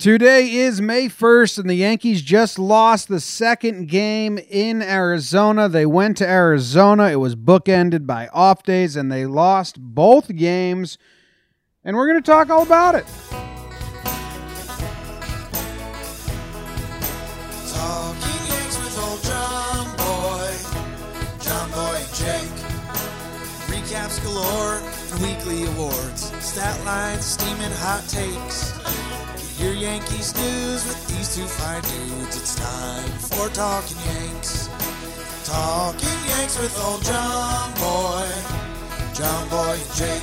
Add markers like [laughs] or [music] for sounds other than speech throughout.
Today is May 1st, and the Yankees just lost the second game in Arizona. They went to Arizona. It was bookended by off days, and they lost both games. And we're going to talk all about it. Talking Yanks with old John Boy, John galore and weekly awards, stat lines, steaming hot takes. Your Yankees news with these two fine dudes. It's time for Talking Yanks. Talking Yanks with old John Boy, John Boy and Jake.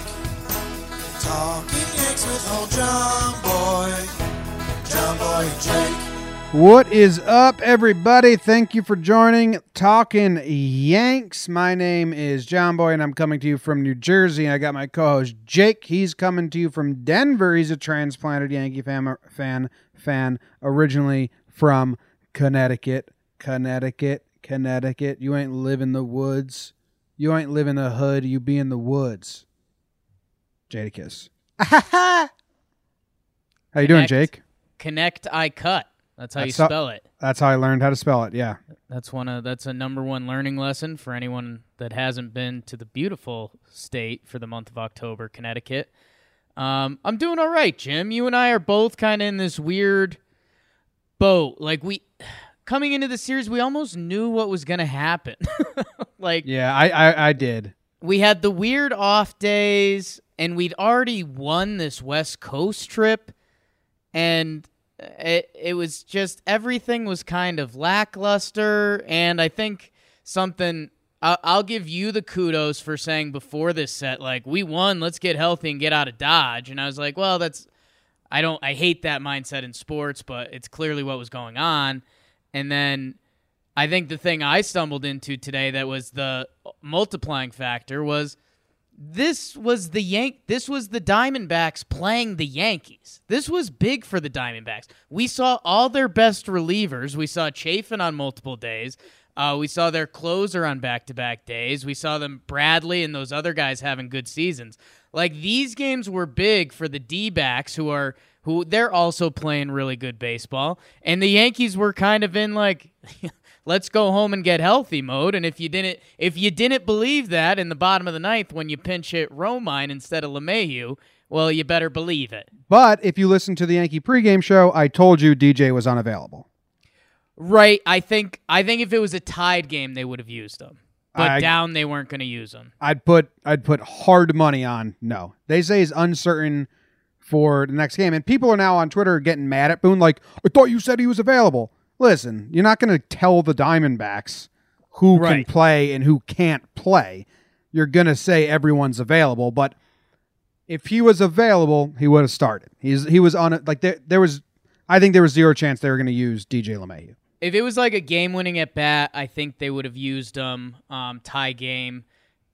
Talking Yanks with old John Boy, John Boy and Jake. What is up, everybody? Thank you for joining Talking Yanks. My name is John Boy, and I'm coming to you from New Jersey. And I got my co-host Jake. He's coming to you from Denver. He's a transplanted Yankee fan, fan, fan, originally from Connecticut, Connecticut, Connecticut. You ain't live in the woods. You ain't live in the hood. You be in the woods. Jadakiss. [laughs] How you doing, Jake? Connect I cut. That's how That's you how- spell it. That's how I learned how to spell it. Yeah. That's one of that's a number one learning lesson for anyone that hasn't been to the beautiful state for the month of October, Connecticut. Um, I'm doing all right, Jim. You and I are both kind of in this weird boat. Like we coming into the series, we almost knew what was going to happen. [laughs] like Yeah, I, I, I did. we had the weird off days and we'd already won this west coast trip and it, it was just everything was kind of lackluster and i think something I'll, I'll give you the kudos for saying before this set like we won let's get healthy and get out of dodge. And i was like well that's i don't i hate that mindset in sports but it's clearly what was going on. And then I think the thing I stumbled into today that was the multiplying factor was this was the Yank this was the Diamondbacks playing the Yankees. This was big for the Diamondbacks. We saw all their best relievers. We saw Chafin on multiple days. Uh, we saw their closer on back-to-back days. We saw them Bradley and those other guys having good seasons. Like these games were big for the D-backs who are who they're also playing really good baseball. And the Yankees were kind of in like [laughs] let's go home and get healthy mode. And if you didn't if you didn't believe that in the bottom of the ninth when you pinch hit Romine instead of LeMahieu, well, you better believe it. But if you listen to the Yankee pregame show, I told you DJ was unavailable. Right. I think I think if it was a tied game they would have used them. But I- down they weren't going to use them. I'd put I'd put hard money on no. They say he's uncertain for the next game, and people are now on Twitter getting mad at Boone. Like, I thought you said he was available. Listen, you're not going to tell the Diamondbacks who can play and who can't play. You're going to say everyone's available, but if he was available, he would have started. He's he was on it like there there was. I think there was zero chance they were going to use DJ LeMahieu. If it was like a game winning at bat, I think they would have used them um, tie game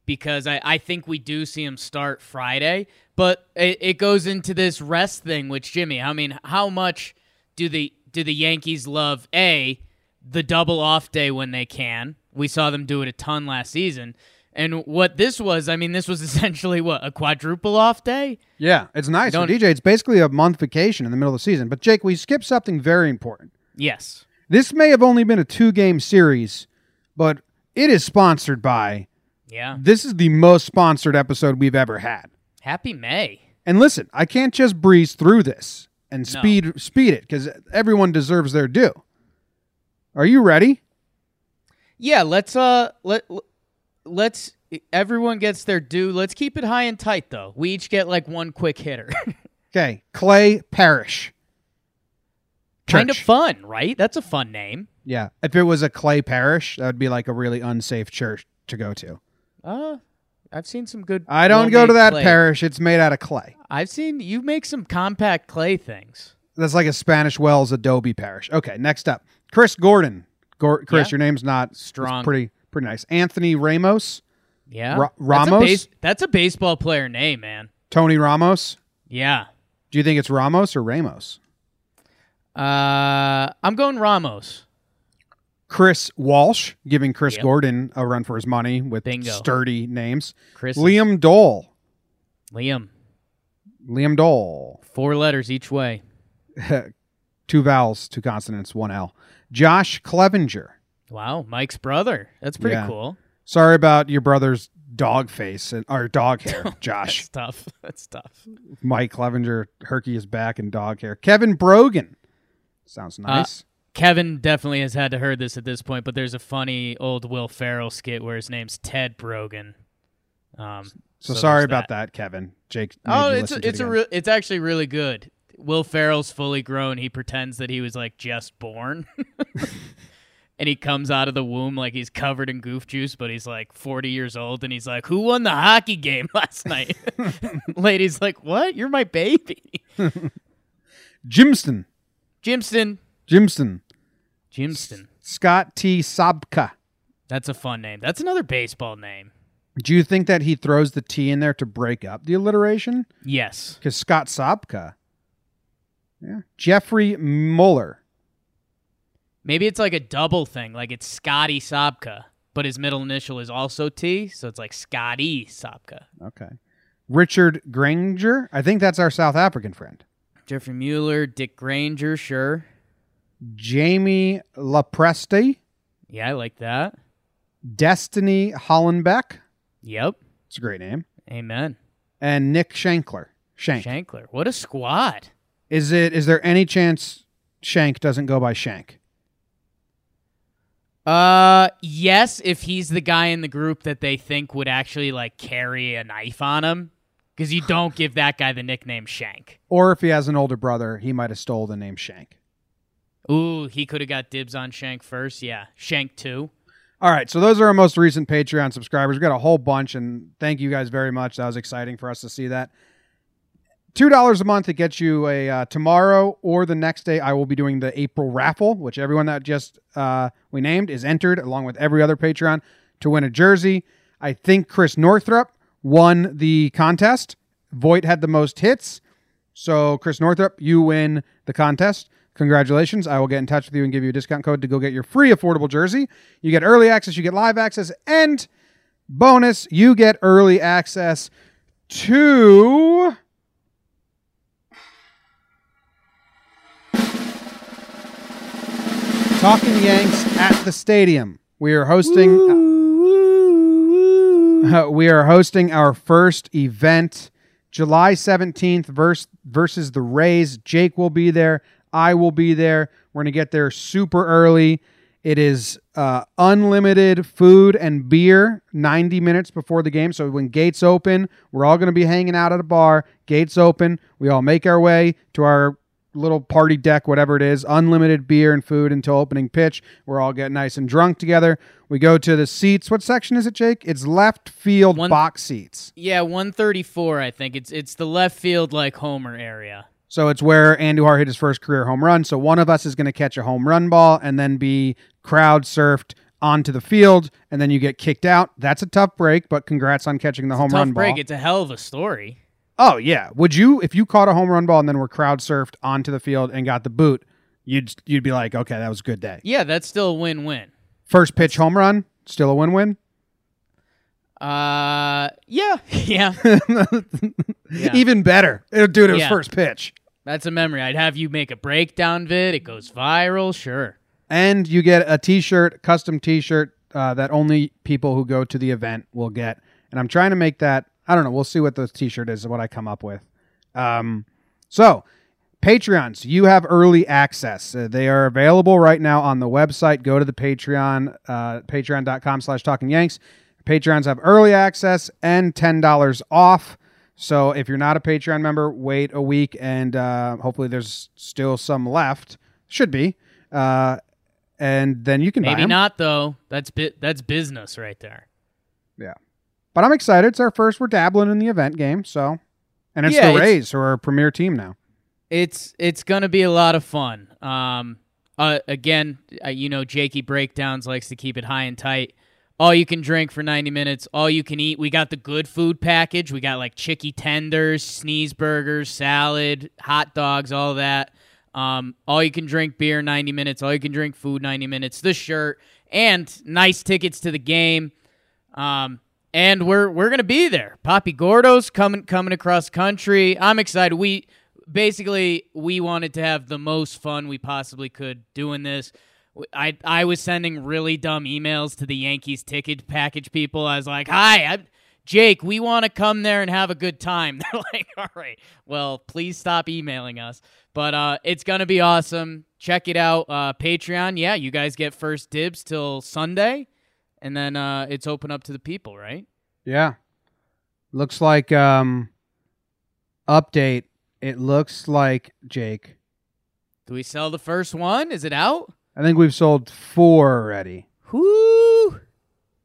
because I, I think we do see him start Friday. But it, it goes into this rest thing, which Jimmy, I mean, how much do the do the Yankees love a the double off day when they can? We saw them do it a ton last season. And what this was, I mean, this was [laughs] essentially what a quadruple off day. Yeah, it's nice. For DJ, it's basically a month vacation in the middle of the season. But Jake, we skipped something very important. Yes, This may have only been a two game series, but it is sponsored by. yeah. This is the most sponsored episode we've ever had. Happy May. And listen, I can't just breeze through this and No. speed speed it because everyone deserves their due. Are you ready? Yeah, let's uh let let's everyone gets their due. Let's keep it high and tight though. We each get like one quick hitter. [laughs] Okay, Clay Parish. kind of fun, right? That's a fun name. Yeah, if it was a Clay Parish, that would be like a really unsafe church to go to. Uh I've seen some good I don't go to that clay. parish. It's made out of clay. I've seen you make some compact clay things. That's like a Spanish Wells Adobe parish. Okay, next up, Chris Gordon. Gor- Chris, Yeah. your name's not it's Strong. pretty pretty nice. Anthony Ramos, Yeah. Ra- That's a Ramos? base- That's a, baseball player name, man. Tony Ramos. Yeah. Do you think it's Ramos or Ramos? Uh I'm going Ramos. Chris Walsh, giving Chris Yep. Gordon a run for his money with Bingo. sturdy names. Chris is- Liam Dole. Liam. Liam Dole. Four letters each way. [laughs] two vowels, two consonants, one L. Josh Clevenger. Wow, Mike's brother. That's pretty Yeah. cool. Sorry about your brother's dog face and or dog hair, [laughs] oh, Josh. That's tough. [laughs] That's tough. Mike Clevenger, Herky is back in dog hair. Kevin Brogan. Sounds uh, nice. Kevin definitely has had to heard this at this point, but there's a funny old Will Ferrell skit where his name's Ted Brogan. Um, so, so sorry about that. Kevin. Jake. oh, it's listen to it it's a real it's actually really good. Will Ferrell's fully grown. He pretends that he was like just born. [laughs] and he comes out of the womb like he's covered in goof juice, but he's like 40 years old and he's like, "Who won the hockey game [laughs] last night?" [laughs] Lady's like, "What? You're my baby." Jimston. Jimston. Jimston. Jimston. Scott T. Sabka. That's a fun name. That's another baseball name. Do you think that he throws the T in there to break up the alliteration? Yes. Because Scott Sabka. Yeah. Jeffrey Muller. Maybe it's like a double thing, like it's Scotty Sobka, but his middle initial is also T, so it's like Scotty Sobka. Okay. Richard Granger. I think that's our South African friend. Jeffrey Mueller, Dick Granger, sure. Jamie Lapreste. Yeah, I like that. Destiny Hollenbeck. Yep. It's a great name. Amen. And Nick Shankler. Shank. Shankler. What a squad. Is it? Is there any chance Shank doesn't go by Shank? Uh yes, if he's the guy in the group that they think would actually like carry a knife on him. Because you don't give that guy the nickname Shank. Or if he has an older brother, he might have stole the name Shank. Ooh, he could have got dibs on Shank first. Yeah. Shank two. All right, so those are our most recent Patreon subscribers. We got a whole bunch, and thank you guys very much. That was exciting for us to see that. Two dollars a month to get you a uh, tomorrow or the next day. I will be doing the April raffle, which everyone that just uh, we named is entered, along with every other Patreon, to win a jersey. I think Chris Northrup won the contest. Voit had the most hits, so Chris Northrup, you win the contest. Congratulations. I will get in touch with you and give you a discount code to go get your free affordable jersey. You get early access, you get live access, and bonus, you get early access to. Talking Yanks at the stadium. We are hosting. Uh, [laughs] we are hosting our first event July 17th versus, versus the Rays. Jake will be there. I will be there. We're going to get there super early. It is uh, unlimited food and beer 90 minutes before the game. So when gates open, we're all going to be hanging out at a bar. Gates open. We all make our way to our little party deck, whatever it is, unlimited beer and food until opening pitch. We're all getting nice and drunk together. We go to the seats. What section is it, Jake? It's left field One- box seats. Yeah, 134, I think. It's it's the left field like Homer area. So it's where Andujar hit his first career home run. So one of us is going to catch a home run ball and then be crowd surfed onto the field, and then you get kicked out. That's a tough break, but congrats on catching the home Tough run break. ball. It's a hell of a story. Oh yeah, would you if you caught a home run ball and then were crowd surfed onto the field and got the boot? You'd you'd be like, okay, that was a good day. Yeah, that's still a win-win. First pitch home run, still a win-win. Uh, yeah, [laughs] yeah. [laughs] Yeah. Even better, It'll do it was Yeah. first pitch, That's a memory. I'd have you make a breakdown vid. It goes viral. Sure. and you get a T-shirt, custom T-shirt uh, that only people who go to the event will get. And I'm trying to make that. I don't know. We'll see what the T-shirt is. What I come up with. Um, so Patreons, you have early access. Uh, they are available right now on the website. Go to the Patreon, uh, patreon.com slash talking yanks. Patreons have early access and $10 off. So if you're not a Patreon member, wait a week and uh, hopefully there's still some left. Should be. Uh, and then you can buy Maybe 'em. not though. That's bi- that's business right there. Yeah. But I'm excited. It's our first. We're dabbling in the event game. So, and it's Yeah, the it's- Rays who are our premier team now. It's it's gonna be a lot of fun. Um, uh, again, uh, you know, Jakey breakdowns likes to keep it high and tight. All you can drink for 90 minutes. All you can eat. We got the good food package. We got like chicky tenders, sneeze burgers, salad, hot dogs, all that. Um, all you can drink beer 90 minutes. All you can drink food 90 minutes. The shirt and nice tickets to the game. Um, and we're we're gonna be there. Poppy Gordo's coming coming across country. I'm excited. We basically we wanted to have the most fun we possibly could doing this. I I was sending really dumb emails to the Yankees ticket package people. I was like, "Hi, I'm Jake. We want to come there and have a good time." [laughs] They're like, "All right, well, please stop emailing us." But uh, it's gonna be awesome. Check it out. Uh, Patreon. Yeah, you guys get first dibs till Sunday, and then uh, it's open up to the people, right? Yeah. Looks like um update. It looks like Jake. Do we sell the first one? Is it out? I think we've sold four already. Whoo!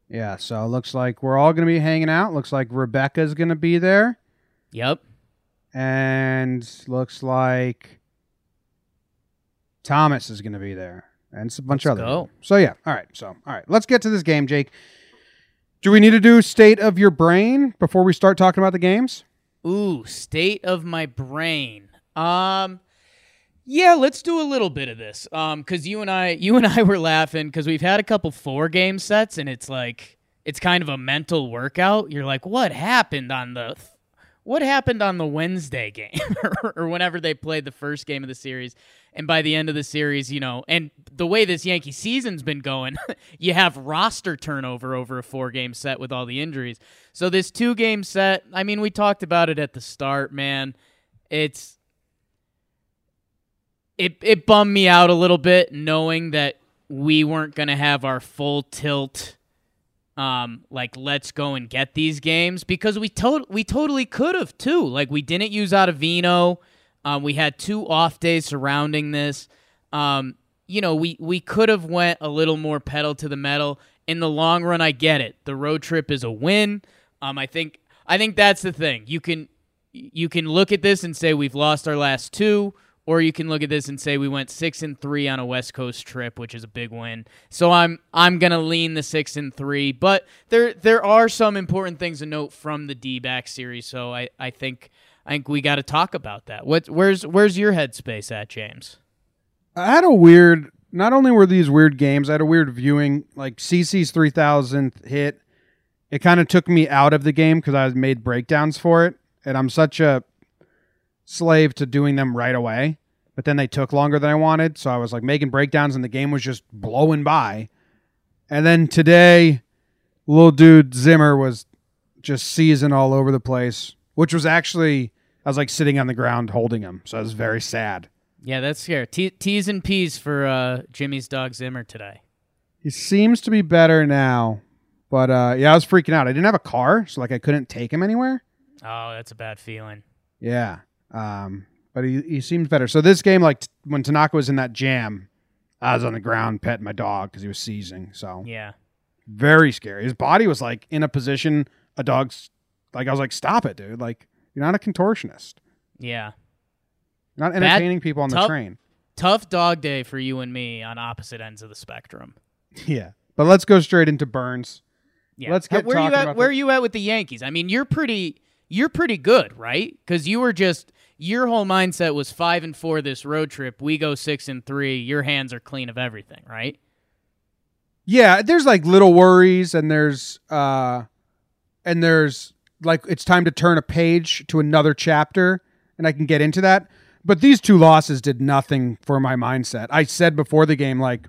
Yeah, so it looks like we're all going to be hanging out. Looks like Rebecca's going to be there. Yep. And looks like Thomas is going to be there. And it's a bunch Let's of other. So, yeah. All right. So, all right. Let's get to this game, Jake. Do we need to do state of your brain before we start talking about the games? Ooh, state of my brain. Um yeah, let's do a little bit of this. Um cuz you and I you and I [laughs] were laughing cuz we've had a couple four game sets and it's like it's kind of a mental workout. You're like, "What happened on the what happened on the Wednesday game [laughs] or whenever they played the first game of the series?" And by the end of the series, you know, and the way this Yankee season's been going, [laughs] you have roster turnover over a four game set with all the injuries. So this two game set, I mean, we talked about it at the start, man. It's it it bummed me out a little bit knowing that we weren't gonna have our full tilt um like let's go and get these games because we to- we totally could have too. Like we didn't use Ottavino. Um, we had two off days surrounding this. Um, you know, we we could have went a little more pedal to the metal. In the long run, I get it. The road trip is a win. Um, I think I think that's the thing. You can you can look at this and say we've lost our last two, or you can look at this and say we went six and three on a West Coast trip, which is a big win. So I'm I'm gonna lean the six and three, but there there are some important things to note from the D back series. So I, I think I think we got to talk about that. What where's where's your headspace at, James? I had a weird. Not only were these weird games, I had a weird viewing. Like CC's three thousandth hit, it kind of took me out of the game because I made breakdowns for it, and I'm such a slave to doing them right away. But then they took longer than I wanted, so I was like making breakdowns, and the game was just blowing by. And then today, little dude Zimmer was just seizing all over the place, which was actually I was like sitting on the ground holding him, so I was very sad. Yeah, that's scary. T- T's and P's for uh, Jimmy's dog Zimmer today. He seems to be better now. But uh, yeah, I was freaking out. I didn't have a car, so like I couldn't take him anywhere. Oh, that's a bad feeling. Yeah. Um, but he, he seems better. So this game, like t- when Tanaka was in that jam, I was on the ground petting my dog because he was seizing. So Yeah. very scary. His body was like in a position a dog's like I was like, stop it, dude. Like you're not a contortionist. Yeah. You're not Bad- entertaining people on the train. Tough dog day for you and me on opposite ends of the spectrum. [laughs] Yeah. But let's go straight into Burns. Yeah. Let's get where you at where the- you at with the Yankees? I mean, you're pretty you're pretty good, right? Cuz you were just your whole mindset was 5 and 4 this road trip. We go 6 and 3. Your hands are clean of everything, right? Yeah, there's like little worries and there's uh and there's like it's time to turn a page to another chapter and I can get into that. But these two losses did nothing for my mindset. I said before the game like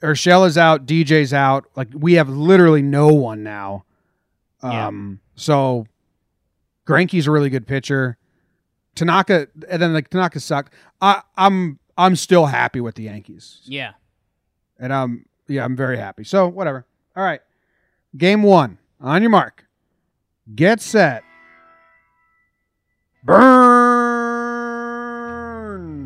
Urshela is out, DJ's out. Like we have literally no one now. Yeah. Um so Greinke's a really good pitcher. Tanaka and then like Tanaka sucked. I I'm I'm still happy with the Yankees. Yeah. And um yeah, I'm very happy. So whatever. All right. Game one. On your mark. Get set. Burn.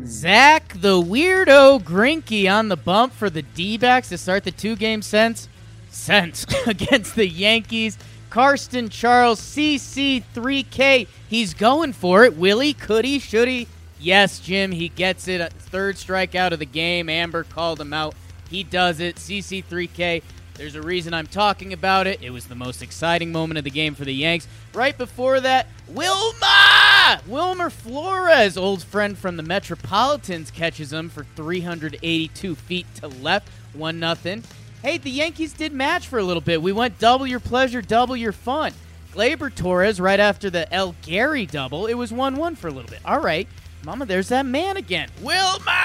Zach the weirdo Greinke on the bump for the D backs to start the two game sense sense [laughs] against the Yankees. Carsten Charles CC3K. He's going for it. Will he? Could he? Should he? Yes, Jim. He gets it. Third strikeout of the game. Amber called him out. He does it. CC3K. There's a reason I'm talking about it. It was the most exciting moment of the game for the Yanks. Right before that, Wilma! Wilmer Flores, old friend from the Metropolitans, catches him for 382 feet to left. 1 nothing. Hey, the Yankees did match for a little bit. We went double your pleasure, double your fun. Gleyber Torres, right after the El Gary double, it was 1 1 for a little bit. All right. Mama, there's that man again. Wilma!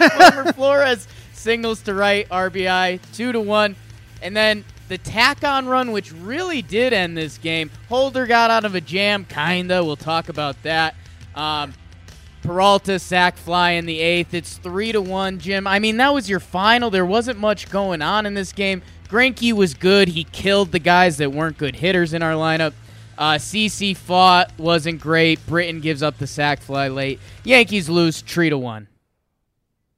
[laughs] Wilmer Flores singles to right, RBI, two to one. And then the tack on run, which really did end this game. Holder got out of a jam, kinda. We'll talk about that. Um, Peralta sack fly in the eighth. It's three to one, Jim. I mean, that was your final. There wasn't much going on in this game. Greinke was good. He killed the guys that weren't good hitters in our lineup. Uh, CC fought, wasn't great. Britton gives up the sack fly late. Yankees lose three to one.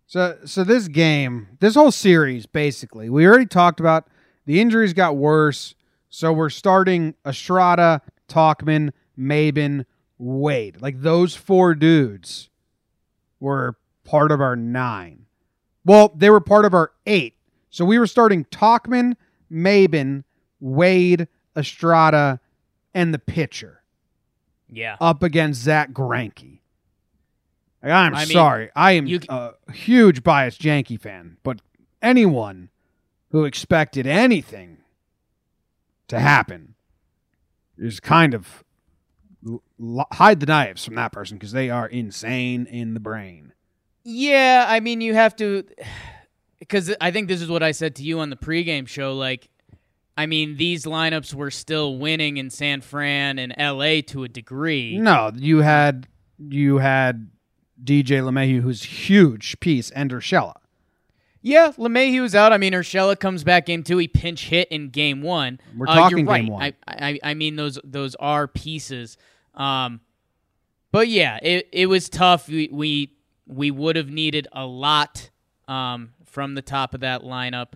So, so this game, this whole series, basically, we already talked about the injuries got worse. So we're starting Estrada, Tauchman, Maybin, Wade. Like those four dudes were part of our nine. Well, they were part of our eight. So we were starting Tauchman, Maybin, Wade, Estrada, and the pitcher Yeah. up against Zach Greinke. Like, I'm I mean, sorry. I am you- a huge biased Yankee fan, but anyone who expected anything to happen is kind of hide the knives from that person because they are insane in the brain. Yeah, I mean, you have to, because I think this is what I said to you on the pregame show. Like, I mean, these lineups were still winning in San Fran and LA to a degree. No, you had you had DJ LeMahieu, who's huge piece, and Urshela. Yeah, LeMahieu's out. I mean, Urshela comes back game two. He pinch hit in game one. We're Uh, talking you're right. game one. I, I, I mean, those those are pieces. Um, but yeah, it, it was tough. We we, we would have needed a lot um, from the top of that lineup.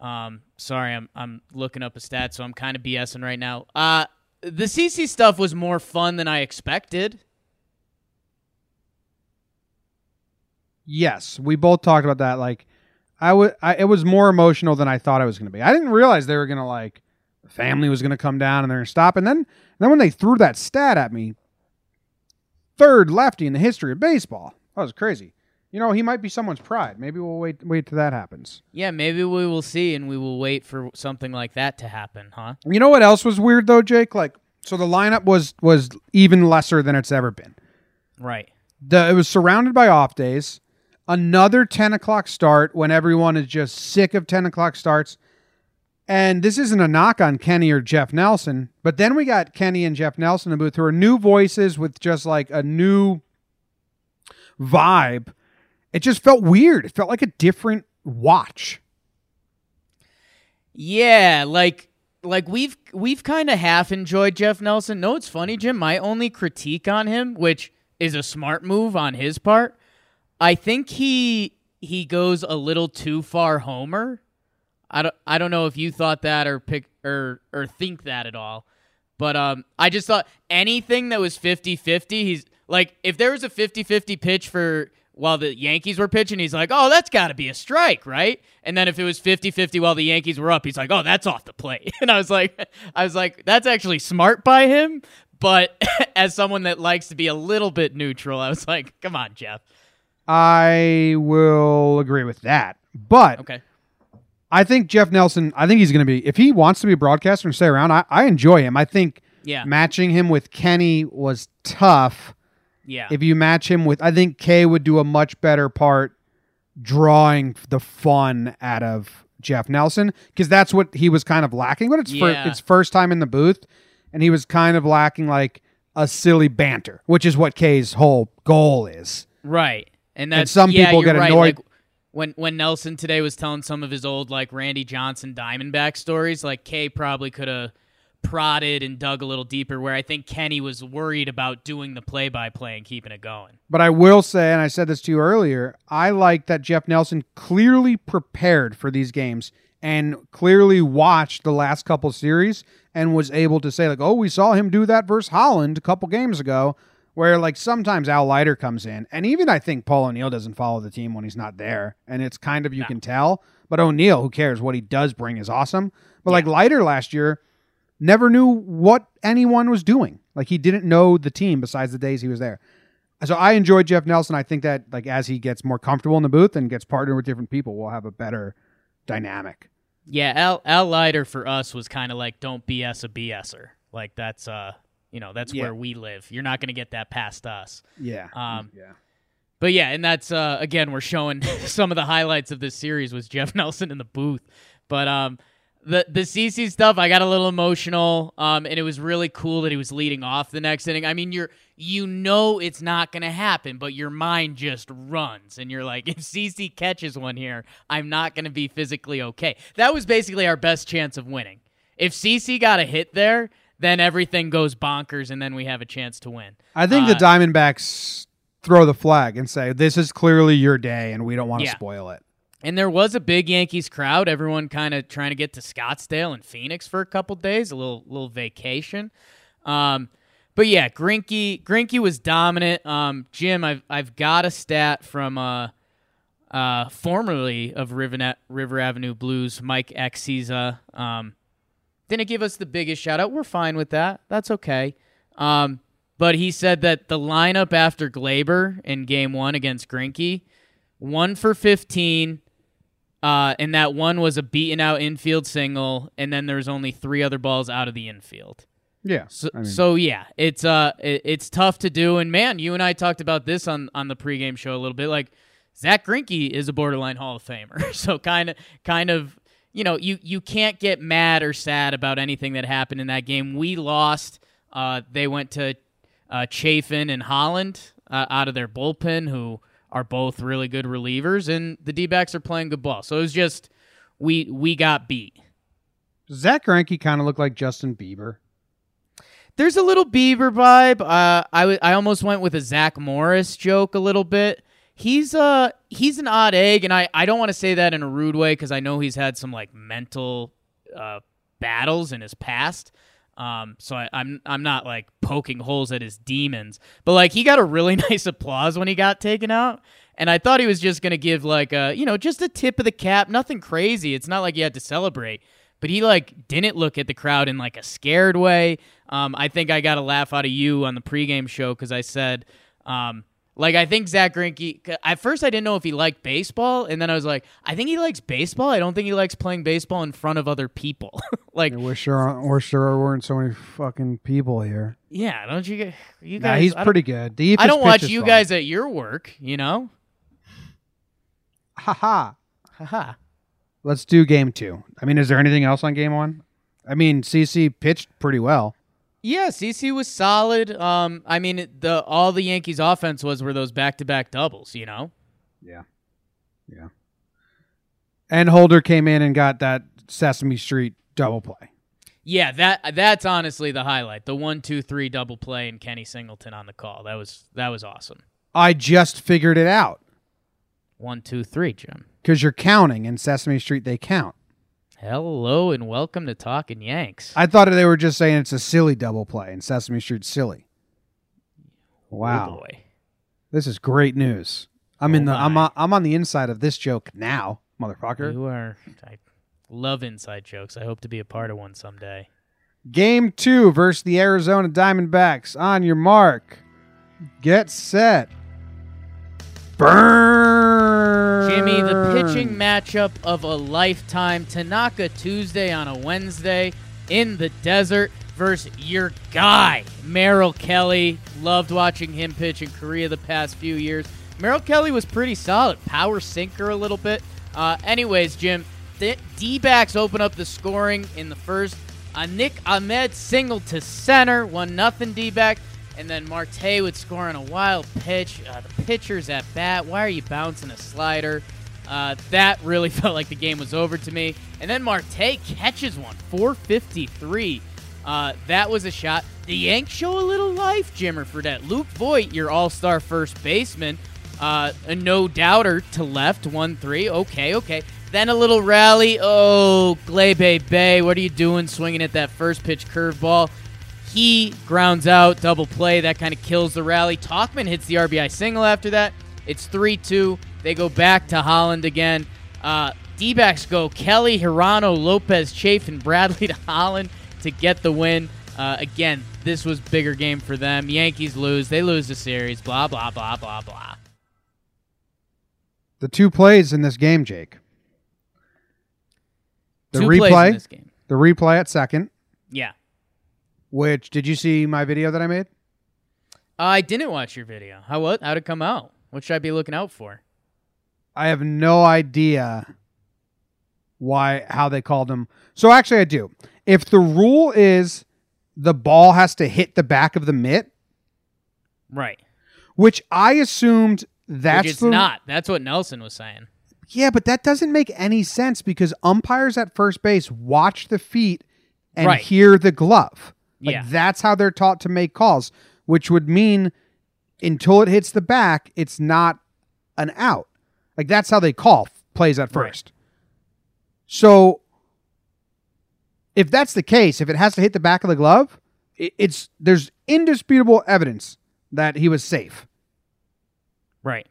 Um, sorry, I'm I'm looking up a stat, so I'm kind of BSing right now. Uh, the CC stuff was more fun than I expected. Yes, we both talked about that. Like, I it was more emotional than I thought it was going to be. I didn't realize they were going to like, family was going to come down and they're going to stop. And then, then when they threw that stat at me, third lefty in the history of baseball, that was crazy. You know, he might be someone's pride. Maybe we'll wait, wait till that happens. Yeah, maybe we will see, and we will wait for something like that to happen, huh? You know what else was weird though, Jake? Like, so the lineup was was even lesser than it's ever been. Right. The, it was surrounded by off days. Another 10 o'clock start when everyone is just sick of 10 o'clock starts. And this isn't a knock on Kenny or Jeff Nelson, but then we got Kenny and Jeff Nelson in the booth who are new voices with just like a new vibe. It just felt weird. It felt like a different watch. Yeah, like like we've we've kind of half enjoyed Jeff Nelson. No, it's funny, Jim. My only critique on him, which is a smart move on his part, I think he he goes a little too far homer. I don't I don't know if you thought that or pick or or think that at all. But um I just thought anything that was 50-50, he's like if there was a 50-50 pitch for while the Yankees were pitching, he's like, "Oh, that's got to be a strike, right?" And then if it was 50-50 while the Yankees were up, he's like, "Oh, that's off the plate." [laughs] And I was like I was like, "That's actually smart by him." But [laughs] as someone that likes to be a little bit neutral, I was like, "Come on, Jeff." I will agree with that. But Okay. I think Jeff Nelson, I think he's going to be, if he wants to be a broadcaster and stay around, I, I enjoy him. I think Yeah. matching him with Kenny was tough. Yeah. If you match him with, I think Kay would do a much better part drawing the fun out of Jeff Nelson because that's what he was kind of lacking. But it's Yeah. it's first time in the booth, and he was kind of lacking like a silly banter, which is what Kay's whole goal is. Right. And that's some yeah, people get right. annoyed- Like, when when Nelson today was telling some of his old like Randy Johnson Diamondback stories, like Kay probably could have prodded and dug a little deeper where I think Kenny was worried about doing the play by play and keeping it going. But I will say, and I said this to you earlier, I like that Jeff Nelson clearly prepared for these games and clearly watched the last couple series and was able to say, like, oh, we saw him do that versus Holland a couple games ago. Where like sometimes Al Leiter comes in, and even I think Paul O'Neill doesn't follow the team when he's not there, and it's kind of you No. can tell. But O'Neill, who cares? What he does bring is awesome. But like Leiter last year, never knew what anyone was doing. Like he didn't know the team besides the days he was there. So I enjoyed Jeff Nelson. I think that like as he gets more comfortable in the booth and gets partnered with different people, we'll have a better dynamic. Yeah, Al Al Leiter for us was kind of like don't BS a BSer. Like that's uh You know, that's Yeah. where we live. You're not going to get that past us. Yeah. Um, yeah. But yeah, and that's uh, again we're showing [laughs] some of the highlights of this series was Jeff [laughs] Nelson in the booth. But um, the the CC stuff, I got a little emotional, um, and it was really cool that he was leading off the next inning. I mean, you're you know it's not gonna happen, but your mind just runs, and you're like, [laughs] if CC catches one here, I'm not gonna be physically okay. That was basically our best chance of winning. If CC got a hit there, then everything goes bonkers, and then we have a chance to win. I think Uh, the Diamondbacks throw the flag and say, this is clearly your day and we don't want to Yeah. spoil it. And there was a big Yankees crowd. Everyone kind of trying to get to Scottsdale and Phoenix for a couple days, a little little vacation. Um, but yeah, Greinke Greinke was dominant. Um, Jim, I've I've got a stat from uh, uh, formerly of River, River Avenue Blues, Mike Axisa. Um, didn't give us the biggest shout out. We're fine with that. That's okay. Um, but he said that the lineup after Gleyber in game one against Greinke, one for 15, uh, and that one was a beaten out infield single, and then there's only three other balls out of the infield. Yeah. So, I mean- so yeah, it's uh, it, it's tough to do. And man, you and I talked about this on on the pregame show a little bit. Like Zach Greinke is a borderline Hall of Famer, [laughs] so kind of kind of you know you you can't get mad or sad about anything that happened in that game. We lost. Uh, they went to uh, Chafin and Holland uh, out of their bullpen, who are both really good relievers, and the D-backs are playing good ball. So it was just we we got beat. Does Zach Greinke kind of look like Justin Bieber? There's a little Bieber vibe. Uh, I w- I almost went with a Zach Morris joke a little bit. He's uh he's an odd egg, and I, I don't want to say that in a rude way because I know he's had some like mental uh, battles in his past. Um, so I, I'm I'm not like poking holes at his demons, but like he got a really [laughs] nice applause when he got taken out, and I thought he was just gonna give like a you know just a tip of the cap, nothing crazy. It's not like he had to celebrate, but he like didn't look at the crowd in like a scared way. Um, I think I got a laugh out of you on the pregame show because I said, um, like I think Zach Greinke. At first, I didn't know if he liked baseball, and then I was like, I think he likes baseball. I don't think he likes playing baseball in front of other people. [laughs] like, wish there, wish there weren't so many fucking people here. yeah, don't you? g- You Nah, guys, he's pretty good. Deep I don't watch you guys at your work. You know, Haha. haha. Let's do game two. I mean, is there anything else on game one? I mean, CC pitched pretty well. Yeah, CC was solid. Um, I mean, the all the Yankees' offense was were those back to back doubles. You know. Yeah. Yeah. And Holder came in and got that Sesame Street double play. Yeah, that that's honestly the highlight. The one, two, three double play and Kenny Singleton on the call. That was that was awesome. I just figured it out One, two, three, Jim. because you're counting in Sesame Street, they count. Hello and welcome to Talking Yanks. I thought they were just saying it's a silly double play and Sesame Street's silly. Oh, wow. Oh boy. This is great news. I'm in Oh the I'm my. on, I'm on the inside of this joke now, motherfucker. You are. I love inside jokes. I hope to be a part of one someday. Game 2 versus the Arizona Diamondbacks. On your mark. Get set. Burn. Jimmy, the pitching matchup of a lifetime. Tanaka Tuesday on a Wednesday in the desert versus your guy, Merrill Kelly. Loved watching him pitch in Korea the past few years. Merrill Kelly was pretty solid. Power sinker a little bit. Uh, anyways, Jim, the D-backs open up the scoring in the first. Uh, Nick Ahmed single to center, one nothing D-back, and then Marte would score on a wild pitch. Uh, the pitcher's at bat. Why are you bouncing a slider? Uh, that really [laughs] felt like the game was over to me. And then Marte catches one, 453. Uh, that was a shot. The Yanks show a little life, Jimmer Fredette. Luke Voit, your all-star first baseman, uh, a no doubter to left, one three. Okay, okay. Then a little rally. Oh, Glebe Bay, what are you doing swinging at that first pitch curveball? He grounds out, double play. That kind of kills the rally. Tauchman hits the RBI single after that. It's 3 2. They go back to Holland again. Uh, D backs go Kelly, Hirano, Lopez, Chafin, Bradley [laughs] to Holland to get the win. Uh, again, this was bigger game for them. Yankees lose. They lose the series. Blah, blah, blah, blah, blah. The two plays in this game, Jake. The Two replay, this game. the replay at second, Yeah. Which did you see my video that I made? I didn't watch your video. How what? How'd it come out? What should I be looking out for? I have no idea why how they called him. So actually I do. If the rule is the ball has to hit the back of the mitt, Right. which I assumed that's Which it's the not. That's what Nelson was saying. Yeah, but that doesn't make any sense because umpires at first base watch the feet and Right. hear the glove. Like Yeah. that's how they're taught to make calls, which would mean until it hits the back, it's not an out. Like that's how they call plays at Right. first. So if that's the case, if it has to hit the back of the glove, it's there's indisputable evidence that he was safe. Right.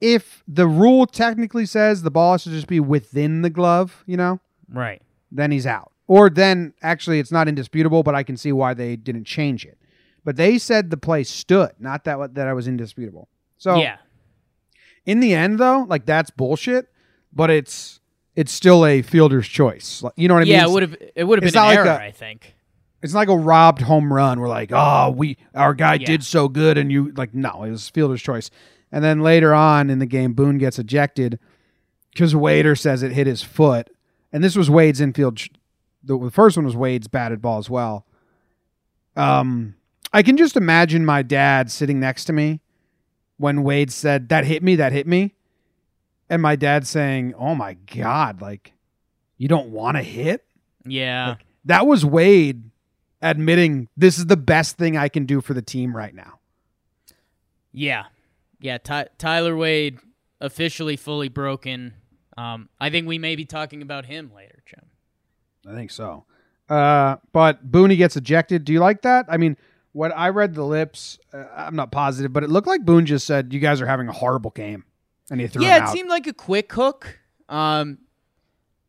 If the rule technically says the ball has to just be within the glove, you know, Right. then he's out. Or then actually it's not indisputable, but I can see why they didn't change it. But they said the play stood, not that that I was indisputable. So yeah. in the end though, like that's bullshit, but it's it's still a fielder's choice. Like, You know what I mean? yeah, it would have it would have been an not like error, a- I think. It's like a robbed home run. We're like, oh, we our guy Yeah. did so good, and you like, no, it was fielder's choice. And then later on in the game, Boone gets ejected because Wader says it hit his foot, and this was Wade's infield. The, the first one was Wade's batted ball as well. Um, I can just imagine my dad sitting next to me when Wade said that hit me, that hit me, and my dad saying, "Oh my god, like you don't want to hit." Yeah. That was Wade admitting this is the best thing I can do for the team right now. Yeah, yeah. Ty- Tyler Wade officially fully broken. Um, I think we may be talking about him later. I think so. Uh, but Booney gets ejected. Do you like that? I mean, what I read the lips, uh, I'm not positive, but it looked like Boone just said, "You guys are having a horrible game," and he threw yeah, it out. seemed like a quick hook. Um,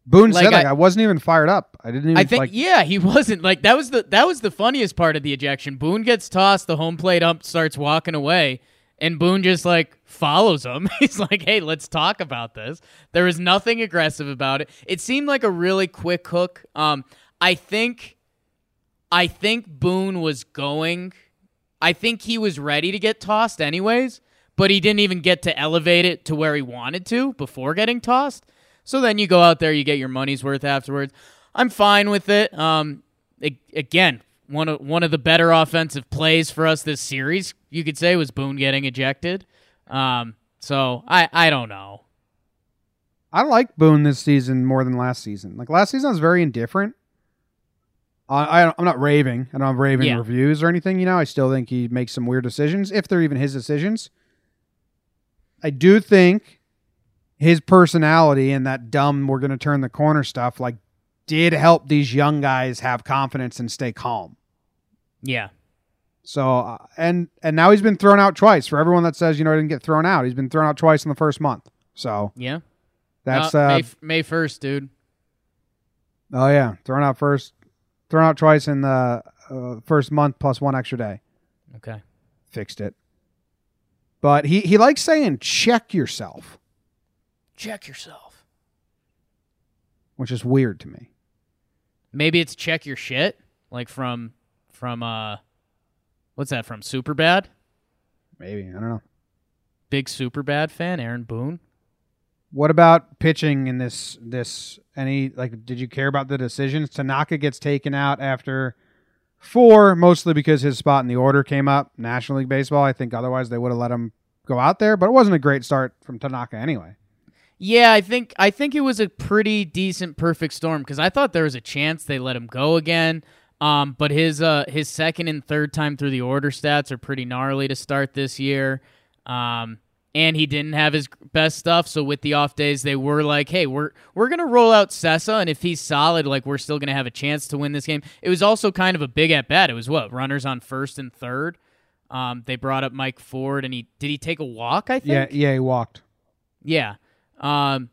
Boone like said, "Like I- I wasn't even fired up. I didn't even I think like." yeah, he [laughs] wasn't like that was the that was the funniest part of the ejection. Boone gets tossed, the home plate ump starts walking away, and Boone just like follows him. [laughs] He's like, "Hey, let's talk about this." There was nothing aggressive about it. It seemed like a really quick hook. Um, I think, I think Boone was going. I think he was ready to get tossed anyways, but he didn't even get to elevate it to where he wanted to before getting tossed. So then you go out there, you get your money's worth afterwards. I'm fine with it. Um, again, one of one of the better offensive plays for us this series, you could say, was Boone getting ejected. Um, so I I don't know. I like Boone this season more than last season. Like last season, I was very indifferent. I, I I'm not raving. I don't have raving Yeah. reviews or anything. You know, I still think he makes some weird decisions, if they're even his decisions. I do think his personality and that dumb "we're going to turn the corner" stuff like did help these young guys have confidence and stay calm. Yeah, So uh, and and now he's been thrown out twice. For everyone that says you know he didn't get thrown out, he's been thrown out twice in the first month. So yeah. that's Uh, uh, May May first, dude. Oh yeah, thrown out first, thrown out twice in the uh, first month plus one extra day. Okay. Fixed it. But he he likes saying check yourself, Check yourself. which is weird to me. Maybe it's check your shit, like from from uh, what's that from? Super bad. Maybe I don't know. Big super bad fan, Aaron Boone. What about pitching in this this any like did you care about the decisions? Tanaka gets taken out after four, mostly because his spot in the order came up. National League Baseball. I think otherwise they would have let him go out there, but it wasn't a great start from Tanaka anyway. Yeah, I think I think it was a pretty decent perfect storm because I thought there was a chance they let him go again. Um, but his uh his second and third time through the order stats are pretty gnarly to start this year. Um, and he didn't have his best stuff, so with the off days, they were like, "Hey, we're we're gonna roll out Cessa, and if he's solid, like we're still gonna have a chance to win this game." It was also kind of a big at bat. It was what runners on first and third. Um, they brought up Mike Ford, and he did he take a walk? I think. Yeah, yeah, he walked. Yeah. Um,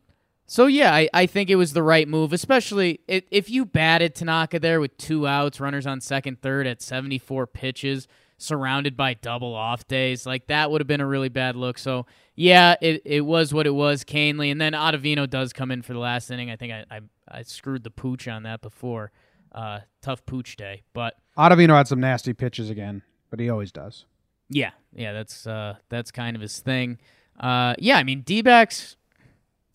so yeah, I, I think it was the right move, especially if, if you batted Tanaka there with two outs, runners on second, third at 74 pitches, surrounded by double off days. Like that would have been a really bad look. So yeah, it, it was what it was, Canely. And then Ottavino does come in for the last inning. I think I, I, I screwed the pooch on that before. Uh, tough pooch day. But Ottavino had some nasty pitches again, but he always does. Yeah, yeah, that's uh, that's kind of his thing. Uh, yeah, I mean, D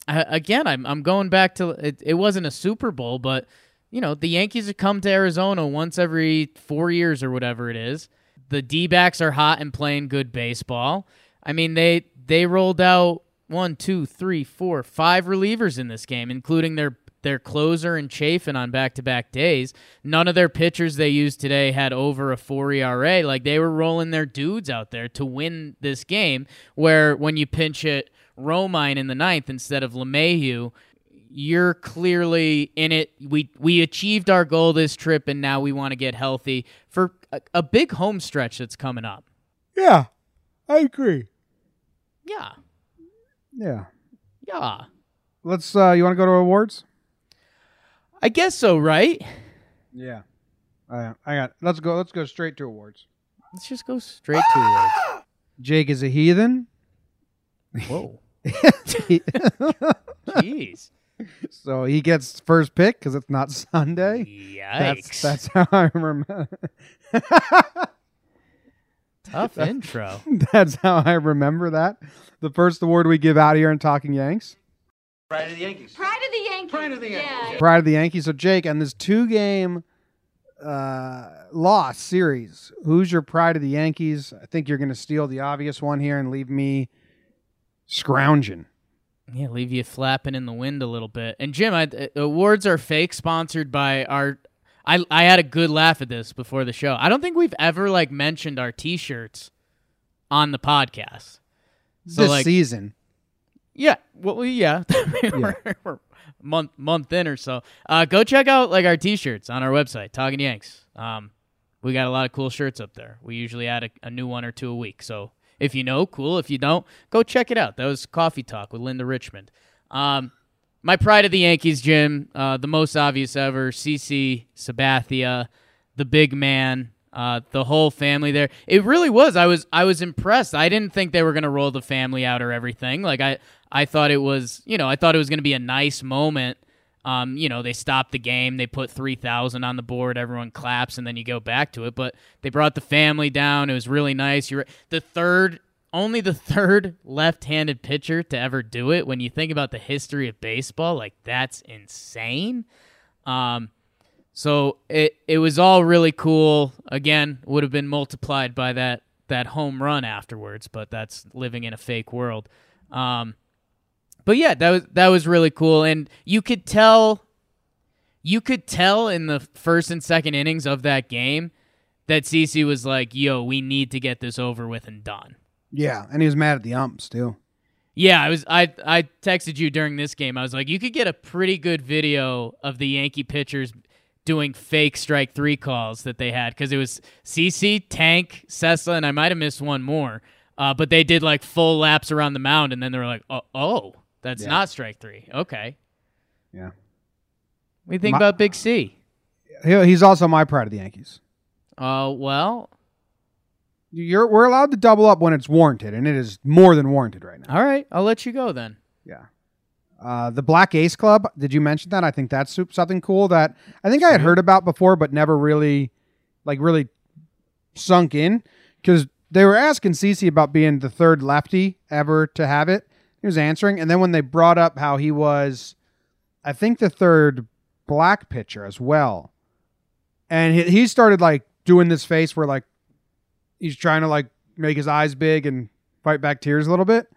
again, I'm I'm going back to it. It wasn't a Super Bowl, but you know the Yankees have come to Arizona once every four years or whatever it is. The D backs are hot and playing good baseball. I mean, they they rolled out one, two, three, four, five relievers in this game, including their their closer and Chafin on back to back days. None of their pitchers they used today had over a four ERA. Like they were rolling their dudes out there to win this game. Where when you pinch it Romine in the ninth instead of LeMahieu, you're clearly in it. We we achieved our goal this trip, and now we want to get healthy for a, a big home stretch that's coming up. Yeah, I agree. Yeah, Yeah. yeah. Let's. uh You want to go to awards? I guess so, right? Yeah. I I got. Let's go. Let's go straight to awards. Let's just go straight to awards. Jake is a heathen. Whoa, [laughs] jeez, so he gets first pick because it's not Sunday. yikes! That's that's how I remember. tough [laughs] intro. that's how I remember that. The first award we give out here in Talking Yanks, Pride of the Yankees. Pride of the Yankees. Pride of the Yankees. Yeah. Pride of the Yankees. So Jake, on this two game uh, loss series, who's your Pride of the Yankees? I think you're going to steal the obvious one here and leave me scrounging. Yeah, leave you flapping in the wind a little bit. And Jim, I, uh, awards are fake, sponsored by our. I I had a good laugh at this before the show. I don't think we've ever like mentioned our T-shirts on the podcast. So this like, season. yeah, well, we- yeah, [laughs] we're, we're month month in or so. Uh, go check out like our T-shirts on our website, Talking Yanks. Um, we got a lot of cool shirts up there. We usually add a, a new one or two a week. So if you know, cool. If you don't, go check it out. That was Coffee Talk with Linda Richmond. Um, my pride of the Yankees, Jim, uh, the most obvious ever, CC Sabathia, the big man, uh, the whole family there. It really was. I was I was impressed. I didn't think they were gonna roll the family out or everything. Like I I thought it was you know I thought it was gonna be a nice moment. Um, you know, they stopped the game. They put three thousand on the board. Everyone claps, and then you go back to it. But they brought the family down. It was really nice. You're the third, only the [laughs] third left-handed pitcher to ever do it. When you think about the history of baseball, like that's insane. Um, so it it was all really cool. Again, would have been multiplied by that that home run afterwards, but that's living in a fake world. Um, but yeah, that was that was really cool, and you could tell, you could tell in the first and second innings of that game that CC was like, "Yo, we need to get this over with and done." Yeah, and he was mad at the umps too. Yeah, I was. I I texted you during this game. I was like, you could get a pretty good video of the Yankee pitchers doing fake strike three calls that they had because it was CC, Tank, Cessa, and I might have missed one more. Uh, but they did like full laps around the mound, and then they were like, "Oh, oh that's Yeah. not strike three. Okay, Yeah, what do you think My- about Big C? he's also my pride of the Yankees. Uh, well, You're we're allowed to double up when it's warranted, and it is more than warranted right now. all right, I'll let you go then. Yeah. Uh, the Black Ace Club. Did you mention that? I think that's something cool that I think I had heard about before, but never really, like, really sunk in because they were asking CC about being the third lefty ever to have it. He was answering, and then when they brought up how he was, I think the third black pitcher as well, and he, he started like doing this face where like he's trying to like make his eyes big and fight back tears a little bit.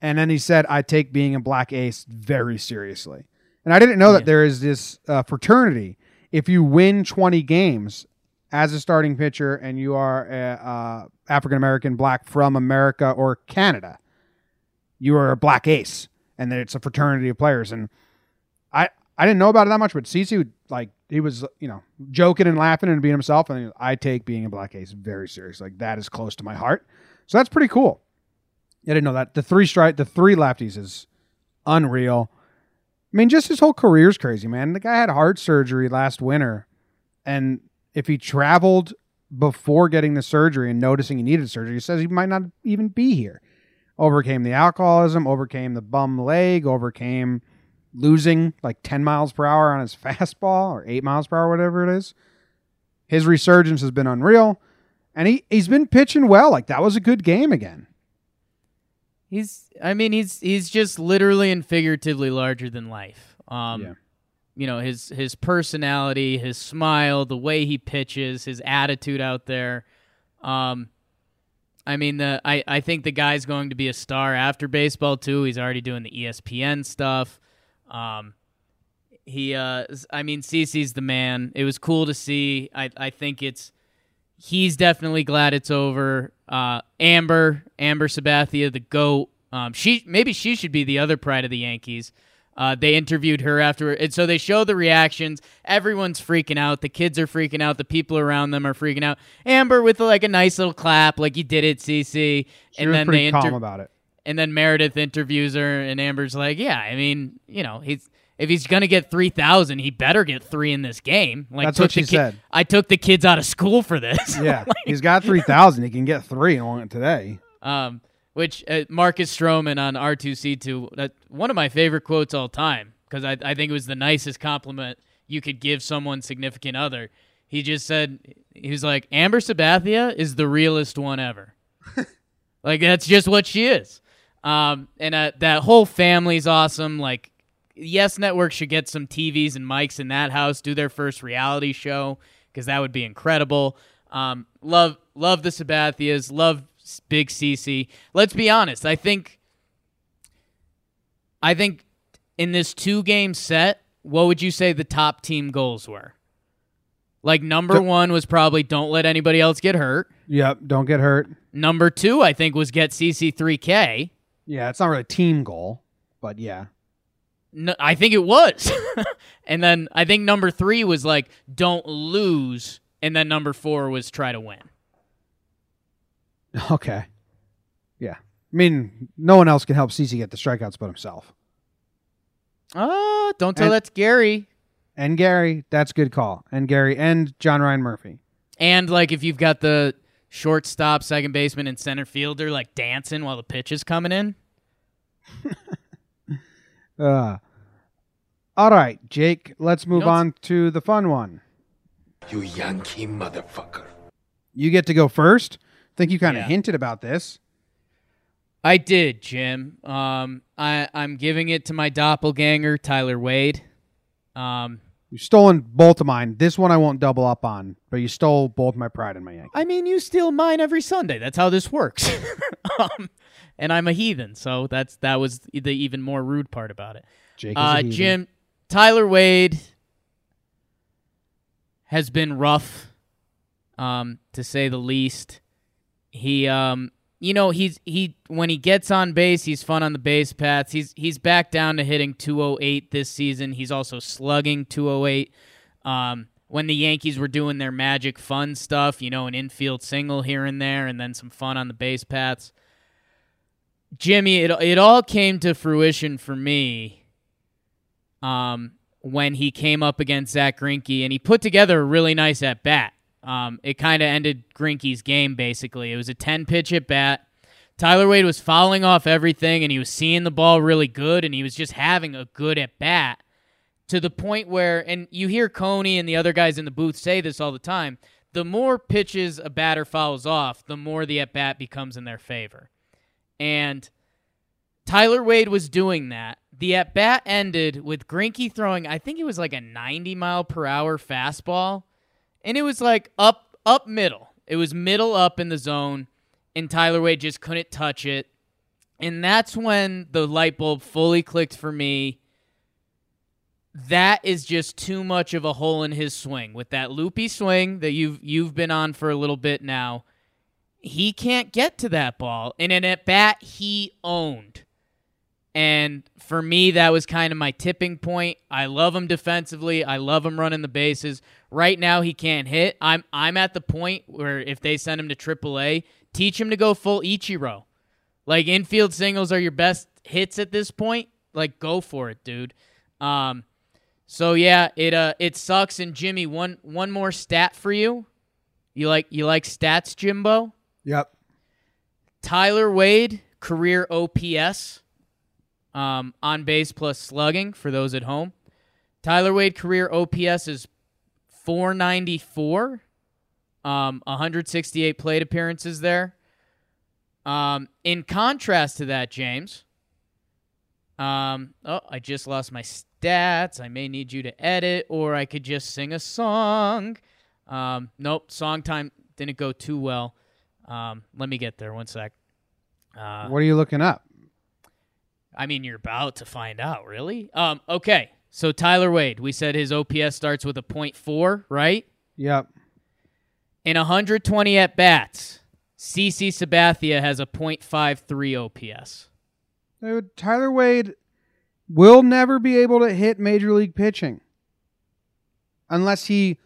And then he said, I take being a black ace very seriously. And I didn't know that there is this uh, fraternity. If you win 20 games as a starting pitcher and you are uh, African American, black from America or Canada, you are a black ace. And then it's a fraternity of players. And I, I didn't know about it that much, but CC like he was you know joking and laughing and being himself, and I take being a black ace very serious. Like that is close to my heart, so that's pretty cool. I didn't know that the three strike, the three lefties is unreal. I mean, just his whole career is crazy, man. The guy had heart surgery last winter, and if he traveled before getting the surgery and noticing he needed surgery, he says he might not even be here. Overcame the alcoholism, overcame the bum leg, overcame losing like 10 miles per hour on his [laughs] fastball or 8 miles per hour, whatever it is. his resurgence has been unreal, and he he's been pitching well. Like that was a good game again. He's I mean he's he's just literally and figuratively larger than life. Um Yeah. you know, his his personality, his smile, the way he pitches, his attitude out there. Um I mean the I, I think the guy's going to be a star after baseball too. He's already doing the ESPN stuff. Um he uh I mean CC's the man. It was cool to see. I I think it's he's definitely glad it's over. Uh, Amber, Amber Sabathia, the goat. Um, she maybe she should be the other pride of the Yankees. Uh, they interviewed her afterward. and so they show the reactions. Everyone's freaking out. The kids are freaking out. The people around them are freaking out. Amber with like a nice little clap, like you did it, CC. And then they calm about it. and then Meredith interviews her, and Amber's like, "Yeah, I mean, you know, he's if he's gonna get three thousand, he better get three in this game." Like That's what she ki- said. I took the kids out of school for this. [laughs] Yeah, he's got three thousand. He can get three won it today. um, which uh, Marcus Stroman on R two C two, that one of my favorite quotes all time because I I think it was the nicest compliment you could give someone significant other. He just said he was like Amber Sabathia is the realest one ever. [laughs] like that's just what she is. Um, and uh, that whole family's awesome. Like, Yes Network should get some TVs and mics in that house, do their first reality show because that would be incredible. Um, love, love the Sabathias, love Big CC. Let's be honest. I think, I think in this two game set, what would you say the top team goals were? Like number one was probably don't let anybody else get hurt. Yep, don't get hurt. Number two, I think, was get CC3K. Yeah, it's not really a team goal, but yeah. No, I think it was. [laughs] and then I think number three was like, don't lose. And then number four was try to win. [laughs] Okay. Yeah. I mean, no one else can help CC get the strikeouts but himself. Oh, don't tell And- that's Gary. And Gary, that's good call. And Gary and John Ryan Murphy. And like if you've got the shortstop, second baseman, and center fielder like dancing while the pitch is coming in. [laughs] Uh, all right, Jake, let's move know on to the fun one. You Yankee motherfucker. You get to go first. Think you kind of Yeah. hinted about this. I did, Jim. Um, I I'm giving it to my doppelganger, Tyler Wade. Um, You've stolen both of mine. This one I won't double up on, but you stole both my pride and my Yankee. I mean, you steal mine every Sunday. That's how this works. [laughs] um, and I'm a heathen, so that's that was the even more rude part about it. Jake is a Uh. Jim, Tyler Wade has been rough, um, to say the least. He, um, you know, he's he when he gets on base, he's fun on the base paths. He's he's back down to hitting 208 this season. He's also slugging 208. Um, when the Yankees were doing their magic fun stuff, you know, an infield single here and there, and then some fun on the base paths. Jimmy, it it all came to fruition for me um, when he came up against Zach Greinke, and he put together a really nice at bat. Um, it kind of ended Greinke's game basically. It was a ten pitch at bat. Tyler Wade was fouling off everything, and he was seeing the ball really good, and he was just having a good at bat to the point where, and you hear Coney and the other guys in the booth say this all the time. The more pitches a batter fouls off, the more the at bat becomes in their favor. And Tyler Wade was doing that. The at bat ended with Grinky throwing, I think it was like a 90 mile per hour fastball, and it was like up up middle. It was middle up in the zone, and Tyler Wade just couldn't touch it. And that's when the light bulb fully clicked for me. That is just too much of a hole in his swing. With that loopy swing that you've you've been on for a little bit now, he can't get to that ball. And an at bat he owned. And for me, that was kind of my tipping point. I love him defensively. I love him running the bases. Right now, he can't hit. I'm I'm at the point where if they send him to AAA, teach him to go full Ichiro. Like infield singles are your best hits at this point. Like go for it, dude. Um, so yeah, it uh it sucks. And Jimmy, one one more stat for you. You like you like stats, Jimbo? Yep. Tyler Wade career OPS um, on base plus slugging for those at home. Tyler Wade career OPS is 494 Um, 168 plate appearances there. Um, in contrast to that, James. Um, oh, I just lost my stats. I may need you to edit, or I could just sing a song. Um, nope, song time didn't go too well. Um, let me get there. One sec. Uh, What are you looking up? I mean, you're about to find out, really. Um, okay. So Tyler Wade, we said his OPS starts with a .4, right? Yep. In 120 at bats, CC Sabathia has a .53 OPS. Dude, Tyler Wade will never be able to hit major league pitching unless he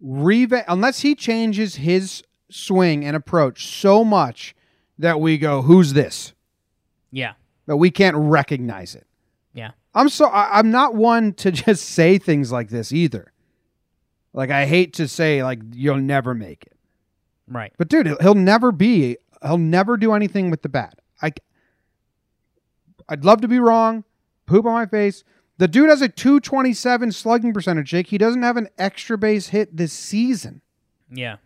reva- unless he changes his swing and approach so much that we go, "Who's this?" Yeah. That we can't recognize it. Yeah. I'm so I, I'm not one to [laughs] just say things like this either. Like I hate to say like you'll never make it, Right. but dude, he'll, he'll never be. He'll never do anything with the bat. I. I'd love to be wrong. Poop on my face. The dude has a 227 slugging percentage, Jake. He doesn't have an extra base hit this season. Yeah.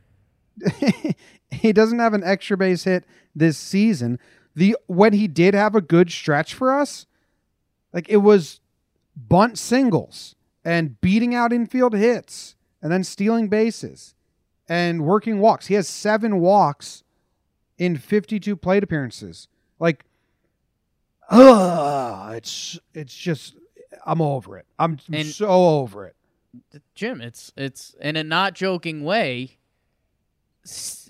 [laughs] he doesn't have an extra base hit this season. The when he did have a good stretch for us, like it was bunt singles and beating out infield hits and then stealing bases and working walks. He has 7 walks in 52 plate appearances. Like ugh, it's it's just I'm over it. I'm And- so over it. Jim, it's it's in a not joking way.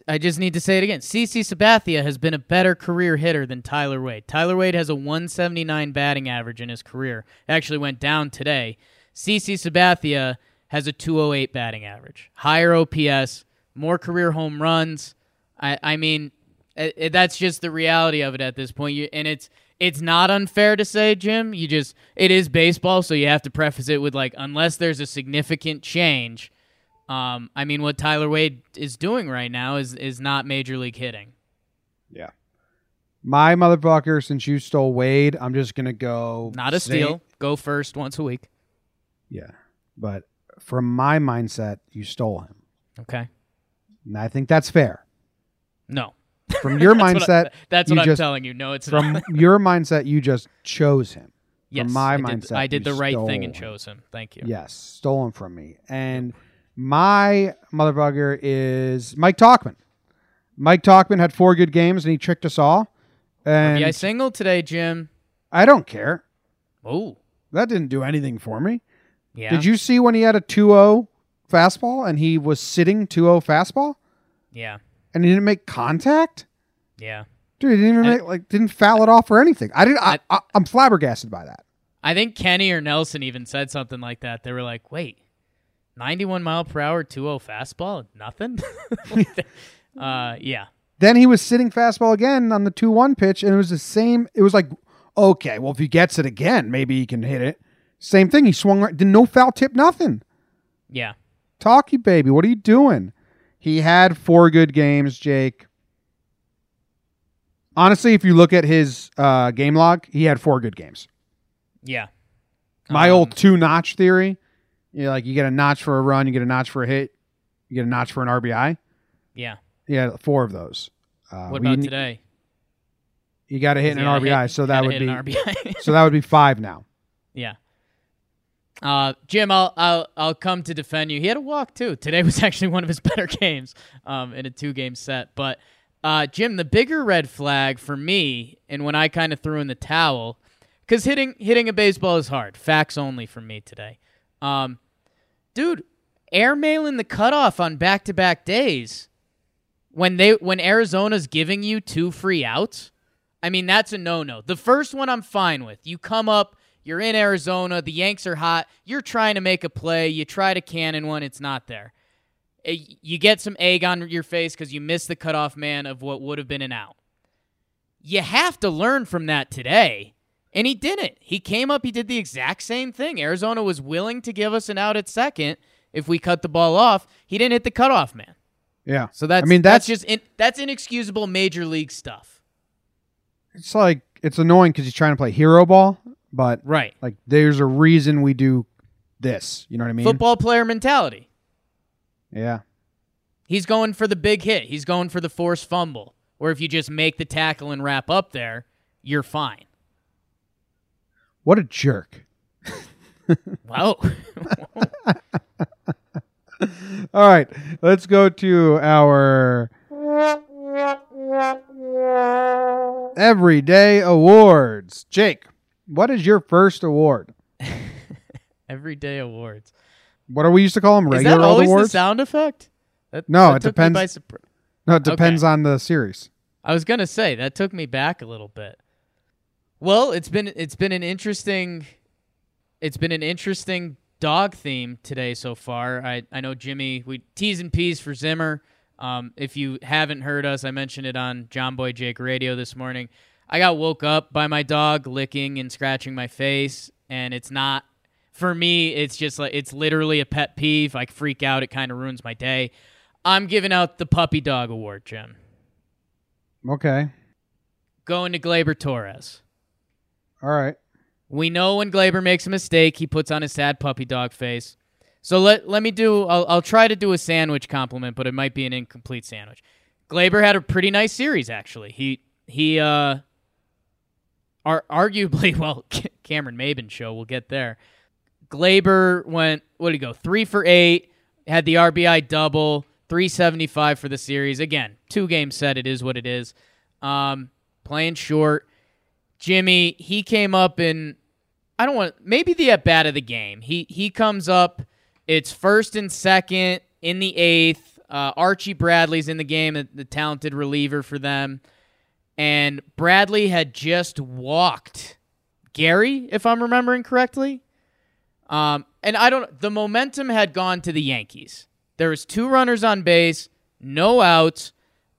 I just need to say it again. CC Sabathia has been a better career hitter than Tyler Wade. Tyler Wade has a 179 batting average in his career. Actually went down today. CC Sabathia has a 208 batting average, higher OPS, more career home runs. I, I mean, it, it- that's just the reality of it at this point. You, and it's it's not unfair to say, Jim. You just it is baseball, so you have to preface it with like unless there's a significant change. Um, I mean, what Tyler Wade is doing right now is is not major league hitting. Yeah. My motherfucker, since you stole Wade, I'm just gonna go Not a steal. Go first once a week. Yeah. But from my mindset, you stole him. Okay. And I think that's fair. No. From your [laughs] That's what I- mindset, that's what I'm just- telling you. No, it's from not. your mindset, you just chose him. yes, my I did, mindset, I did the right thing and chose him. Thank you. Yes, stole him from me. And my motherfucker is Mike Tauchman. Mike Tauchman had four good games and he tricked us all. And Yeah, I singled today, Jim. I don't care. Oh, That didn't do anything for me. yeah. Did you see when he had a 2-0 fastball and he was sitting 2-0 fastball Yeah, and he didn't make contact? yeah. Dude, he didn't even I- make, like didn't foul it off or anything. I didn't. I- I, I'm flabbergasted by that. I think Kenny or Nelson even said something like that. They were like, "Wait, 91 mile per hour, 2-0 fastball, nothing." [laughs] uh, yeah, Then he was sitting fastball again on the 2-1 pitch, and it was the same. It was like, okay, well, if he gets it again, maybe he can hit it. Same thing. He swung right. Did no foul tip, nothing. yeah. Talkie baby, what are you doing? He had four good games, Jake. Honestly, if you look at his uh, game log, he had four good games. Yeah. My Um, old two notch theory, you know, like you get a notch for a run, you get a notch for a hit, you get a notch for an RBI. Yeah. Yeah, four of those. Uh, What about today? You got to hit an RBI, hit- so that would be RBI. [laughs] so that would be five now. yeah. Uh, Jim, I'll, I'll I'll come to defend you. He had a walk too. Today was [laughs] actually one of his better games, um, in a two game set. But uh, Jim, the bigger red flag for me, and when I kind of threw in the towel, because hitting hitting a baseball is hard. Facts only for me today. Um, dude, airmailing the cutoff on back to back days when they when Arizona's giving you two free outs. I mean, that's a no no. The first one I'm fine with. You come up, you're in Arizona, the Yanks are hot, you're trying to make a play, you try to cannon one, it's not there. Eh, You get some egg on your face because you missed the cutoff man of what would have been an out. You have to learn from that today. And he didn't. He came up, he did the exact same thing. Arizona was willing to give us an out at second if we cut the ball off. He didn't hit the cutoff man. Yeah. So that's I mean that's, that's, just in, that's inexcusable major league stuff. it's like it's annoying because he's trying to play hero ball, but Right. like there's a reason we do this. You know what I mean? Football player mentality. Yeah. He's going for the big hit. He's going for the forced fumble. Or if you just make the tackle and wrap up there, you're fine. What a jerk. [laughs] Wow. [laughs] All right, let's go to our everyday awards. Jake, what is your first award? [laughs] Everyday awards. What are we used to call them? Is Regular that old always the awards? sound effect? That, No, that it depends. no, it depends on the series. I was gonna say that took me back a little bit. Well, it's been it's been an interesting it's been an interesting dog theme today so far. I I know Jimmy we T's and P's for Zimmer. Um, if you haven't heard us, I mentioned it on John Boy Jake Radio this morning. I got woke up by my dog licking and scratching my face, and it's not for me. It's just like it's literally a pet peeve. I freak out. It kind of ruins my day. I'm giving out the puppy dog award, Jim. Okay. Going to Gleyber Torres. All right. We know when Gleyber makes a mistake, he puts on his sad puppy dog face. So let let me do. I'll, I'll try to do a sandwich compliment, but it might be an incomplete sandwich. Gleyber had a pretty nice series, actually. He he uh, ar- arguably [laughs] well, Cameron Maybin show. We'll get there. Gleyber went. What did he go? Three for eight. Had the RBI double. Three seventy five for the series. Again, two game set. It is what it is. Um, playing short. Jimmy, he came up in I don't want maybe the at bat of the game. He he comes up. It's first and second in the eighth. Uh, Archie Bradley's in the game, the, the talented reliever for them, and Bradley had just walked Gary, if I'm remembering correctly. Um, and I don't. The momentum had gone to the Yankees. There was two runners on base, no outs,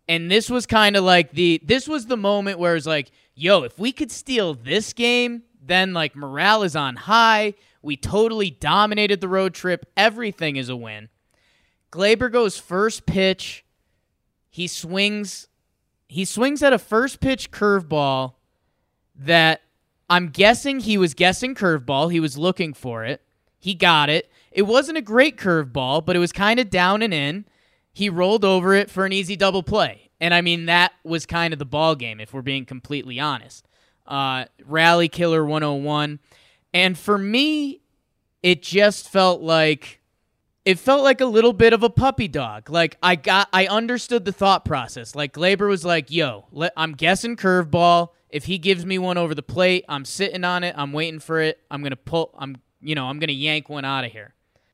and this was kind of like the. This was the moment where it's like, yo, if we could steal this game, then like morale is on high. We totally dominated the road trip. Everything is a win. Gleyber goes first pitch. He swings. He swings at a first pitch curveball that I'm guessing he was guessing curveball. He was looking for it. He got it. It wasn't a great curveball, but it was kind of down and in. He rolled over it for an easy double play. And I mean, that was kind of the ball game, if we're being completely honest. Uh, Rally Killer 101. And for me, it just felt like it felt like a little bit of a puppy dog. Like I got I understood the thought process. Like Gleyber was like, "Yo, let, I'm guessing curveball. If he gives me one over the plate, I'm sitting on it. I'm waiting for it. I'm to pull I'm you know, I'm to yank one out of here."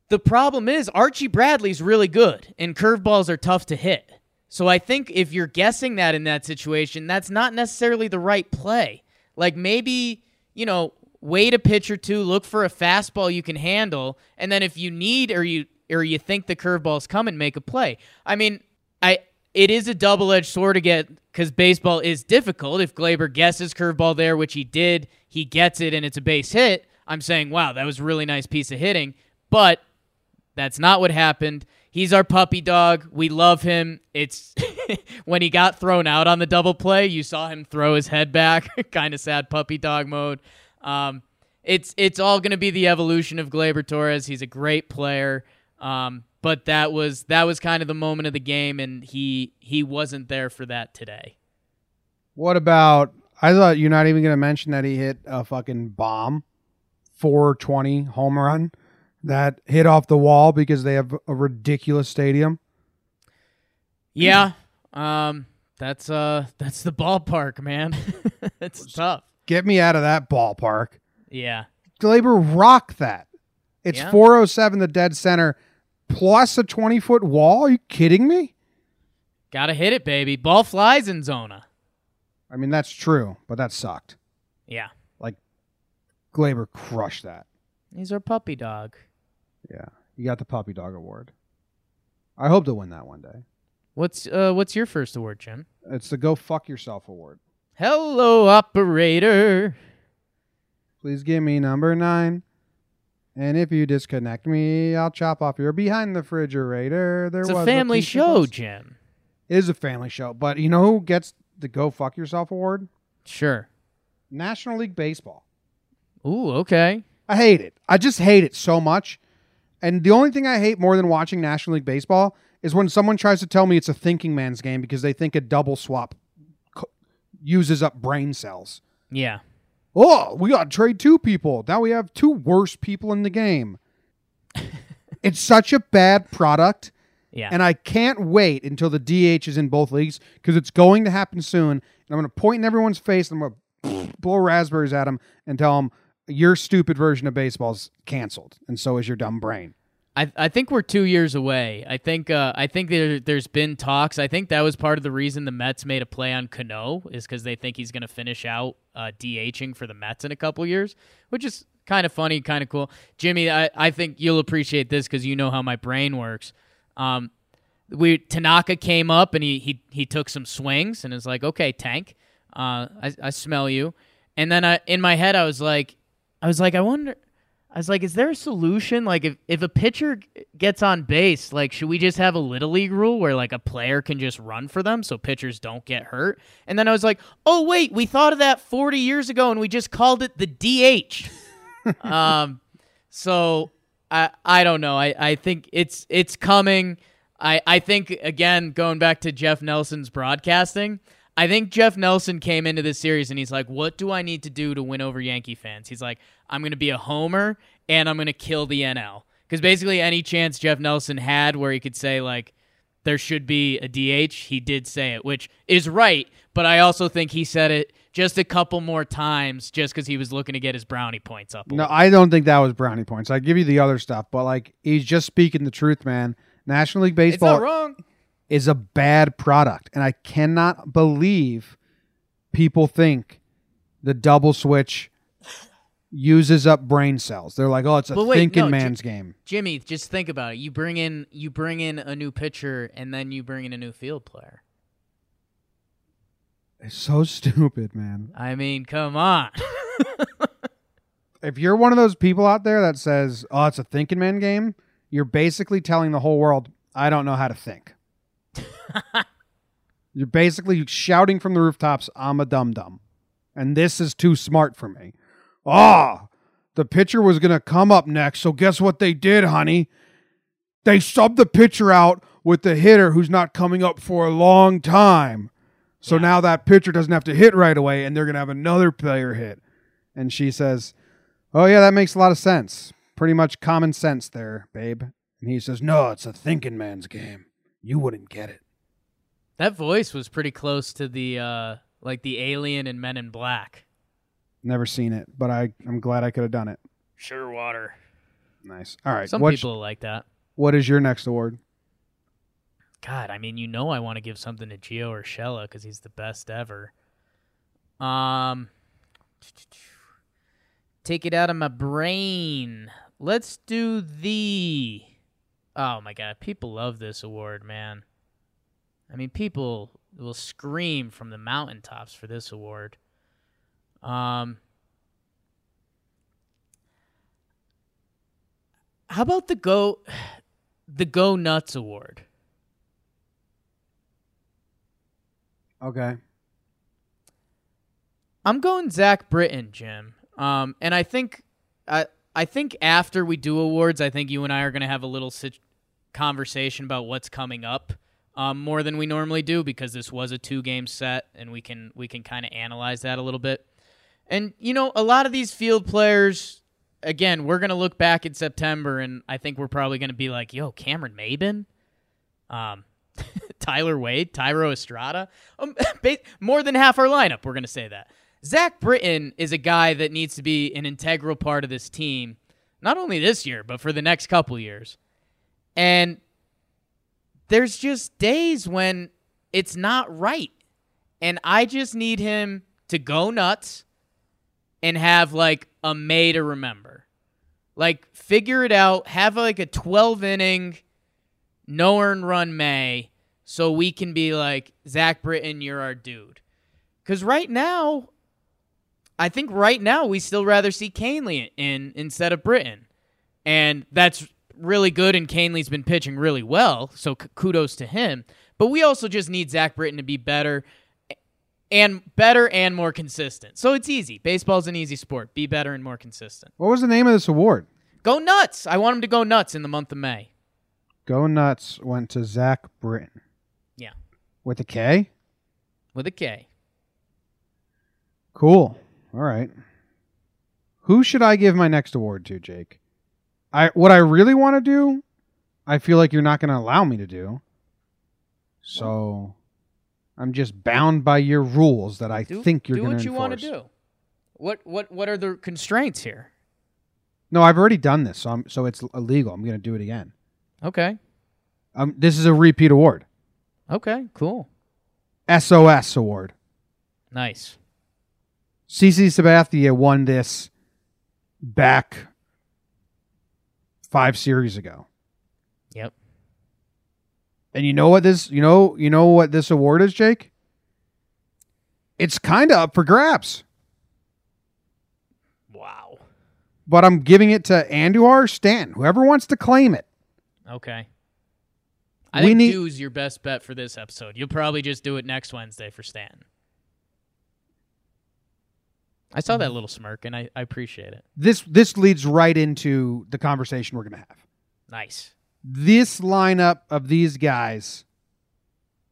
The problem is Archie Bradley's really good and curveballs are tough to hit. So I think if you're guessing that in that situation, that's not necessarily the right play. Like maybe, you know, wait a pitch or two, look for a fastball you can handle, and then if you need or you or you think the curveball's coming, make a play. I mean, I it is a double edged sword to get because baseball is difficult. If Gleyber guesses curveball there, which he did, he gets it and it's a base hit. I'm saying, wow, that was a really nice piece of hitting. But that's not what happened. He's our puppy dog. We love him. It's [laughs] when he got thrown out on the double play, you saw him throw his head back, [laughs] kind of sad puppy dog mode. Um, it's it's all going to be the evolution of Gleyber Torres. He's a great player, um, but that was that was kind of the moment of the game, and he he wasn't there for that today. What about? I thought you're not even going to mention that he hit a fucking bomb, 420 home run that hit off the wall because they have a ridiculous stadium. Yeah, um, that's uh that's the ballpark, man. [laughs] it's tough. Get me out of that ballpark. Yeah. Gleyber rock that. It's Yeah. 407 the dead center plus a 20 foot wall. Are you kidding me? Gotta hit it, baby. Ball flies in Zona. I mean, that's true, but that sucked. Yeah. Like, Gleyber crushed that. He's our puppy dog. Yeah. You got the puppy dog award. I hope to win that one day. What's uh what's your first award, Jim? It's the Go Fuck Yourself award. Hello, operator. Please give me number nine. And if you disconnect me, I'll chop off your behind the refrigerator. There It's was a family piece of show, us. Jim. It is a family show, but you know who gets the Go Fuck Yourself award? Sure. National League Baseball. Ooh, okay. I hate it. I just hate it so much. And the only thing I hate more than watching National League Baseball is when someone tries to tell me it's a thinking man's game because they think a double swap co- uses up brain cells. Yeah. Oh, we got to trade two people. Now we have two worst people in the game. [laughs] it's such a bad product. Yeah. And I can't wait until the DH is in both leagues because it's going to happen soon. And I'm going to point in everyone's face and I'm going [sniffs] to blow raspberries at them and tell them your stupid version of baseball's canceled, and so is your dumb brain. I, I think we're two years away. I think uh, I think there, there's been talks. I think that was part of the reason the Mets made a play on Cano is because they think he's going to finish out uh, DHing for the Mets in a couple years, which is kind of funny, kind of cool. Jimmy, I, I think you'll appreciate this because you know how my brain works. Um, we Tanaka came up and he he he took some swings and is like, okay, Tank, uh, I, I smell you. And then I, in my head, I was like, I was like, I wonder. I was like, is there a solution? Like, if, if a pitcher gets on base, like, should we just have a little league rule where like a player can just run for them so pitchers don't get hurt? And then I was like, oh wait, we thought of that 40 years ago and we just called it the DH. [laughs] um, so I I don't know. I, I think it's it's coming. I I think again going back to Jeff Nelson's broadcasting. I think Jeff Nelson came into this series and he's like, "What do I need to do to win over Yankee fans?" He's like, "I'm going to be a homer and I'm going to kill the NL." Because basically, any chance Jeff Nelson had where he could say like, "There should be a DH," he did say it, which is right. But I also think he said it just a couple more times just because he was looking to get his brownie points up. No. I don't think that was brownie points. I give you the other stuff, but like he's just speaking the truth, man. National League Baseball. it's not wrong. Is a bad product, and I cannot believe people think the double switch uses up brain cells. They're like, "Oh, it's a wait, thinking no, J- man's game." Jimmy, just think about it. You bring in you bring in a new pitcher and then you bring in a new field player. It's so [laughs] stupid, man. I mean, come on. [laughs] If you're one of those people out there that says, "Oh, it's a thinking man game," you're basically telling the whole world, "I don't know how to think." [laughs] you're basically shouting from the rooftops, "I'm a dum dum," and this is too smart for me. Ah, the pitcher was gonna come up next, so guess what they did, honey? They subbed the pitcher out with the hitter who's not coming up for a long time. So Yeah. now that pitcher doesn't have to hit right away, and they're gonna have another player hit. And she says, Oh, yeah, that makes a lot of sense. Pretty much common sense there, babe. And he says, No, it's a thinking man's game. You wouldn't get it. That voice was pretty close to the uh like the alien in Men in Black. Never seen it, but I, I'm glad I could have done it. Sugar water. Nice. All right. Some what's- people like that. What is your next award? God, I mean, you know I want to give something to Gio Urshela cuz he's the best ever. Um Take it out of my brain. Let's do the Oh my god, people love this award, man. I mean, people will scream from the mountaintops for this award. Um How about the go [sighs] the Go Nuts award? Okay. I'm going Zach Britton, Jim. Um, and I think, I I think after we do awards, I think you and I are going to have a little sit- conversation about what's coming up, um, more than we normally do because this was a two game set, and we can we can kind of analyze that a little bit. And you know, a lot of these field players, again, we're to look back in September, and I think we're probably to be like, "Yo, Cameron Maybin." Um, [laughs] Tyler Wade, Thairo Estrada, um, [laughs] more than half our lineup. We're to say that. Zach Britton is a guy that needs to be an integral part of this team, not only this year, but for the next couple years. And there's just days when it's not right. And I just need him to go nuts and have like a May to remember. Like, figure it out, have like a 12 inning, no earn run May, so we can be like, Zach Britton, you're our dude. Because right now, I think right now we still rather see Kahnle in instead of Britton. And that's really good, and Kahnle's been pitching really well, so k- kudos to him. But we also just need Zach Britton to be better and better and more consistent. So it's easy. Baseball's an easy sport. Be better and more consistent. What was the name of this award? Go nuts. I want him to go nuts in the month of May. Go Nuts went to Zach Britton. Yeah. With a K? with a K. Cool. All right. Who should I give my next award to, Jake? I what I really want to do, I feel like you're not going to allow me to do. So I'm just bound by your rules that I Do, think you're do what you want to do. What what what are the constraints here? No, I've already done this, so I'm, so it's illegal. I'm going to do it again. Okay. Um, this is a repeat award. Okay. Cool. SOS award. Nice. CC Sabathia won this back five series ago. Yep. And you know what this you know you know what this award is, Jake? It's kind of up for grabs. Wow. But I'm giving it to Andujar Stan, whoever wants to claim it. Okay. I We think need- Dew's your best bet for this episode. You'll probably just do it next Wednesday for Stanton. I saw that little smirk and I, I appreciate it. This this leads right into the conversation we're going to have. Nice. This lineup of these guys,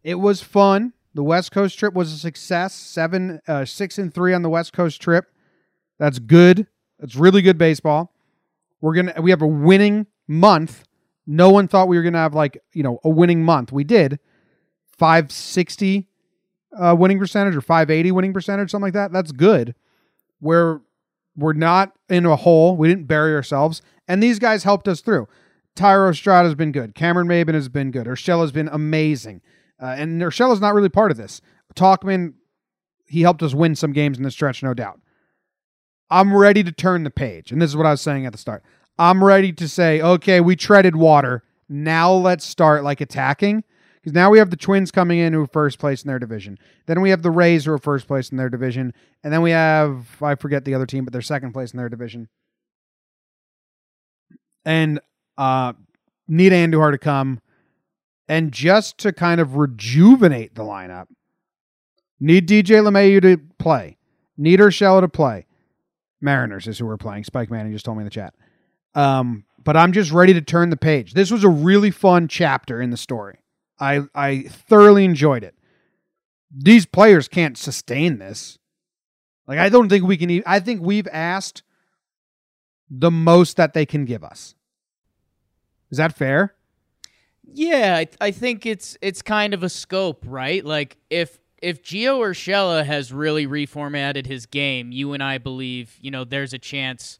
it was fun. The West Coast trip was a success. Seven, uh, six and three on the West Coast trip. That's good. That's really good baseball. We're gonna we have a winning month. No one thought we were gonna have like you know a winning month. We did five sixty uh, winning percentage or five eighty winning percentage, something like that. That's good. We're we're not in a hole. We didn't bury ourselves, and these guys helped us through. Thairo Estrada has been good. Cameron Maybin has been good. Urshela has been amazing. Uh, and Urshela's not really part of this. Tauchman, he helped us win some games in the stretch, no doubt. I'm ready to turn the page. And this is what I was saying at the start. I'm ready to say, okay, we treaded water. Now let's start like attacking. Because now we have the Twins coming in who are first place in their division. Then we have the Rays who are first place in their division. And then we have, I forget the other team, but they're second place in their division. And uh, need Andujar to come. And just to kind of rejuvenate the lineup, need DJ LeMahieu to play. Need Urshela to play. Mariners is who we're playing. Spike Manning just told me in the chat. Um, but I'm just ready to turn the page. This was a really fun chapter in the story. I I thoroughly enjoyed it. These players can't sustain this. Like I don't think we can. I think we've asked the most that they can give us. Is that fair? Yeah, I, I think it's it's kind of a scope, right? Like if if Gio Urshela has really reformatted his game, you and I believe, you know, there's a chance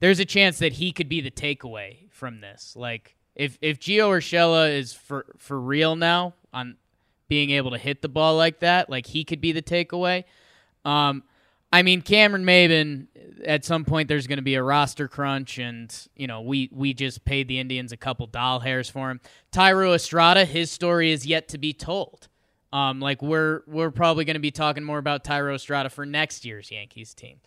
there's a chance that he could be the takeaway from this. Like if if Gio Urshela is for for real now on being able to hit the ball like that, like he could be the takeaway. Um I mean, Cameron Maybin. At some point, there's going to be a roster crunch, and you know, we we just paid the Indians a couple doll hairs for him. Thairo Estrada, his story is yet to be told. Um, like we're we're probably going to be talking more about Thairo Estrada for next year's Yankees team.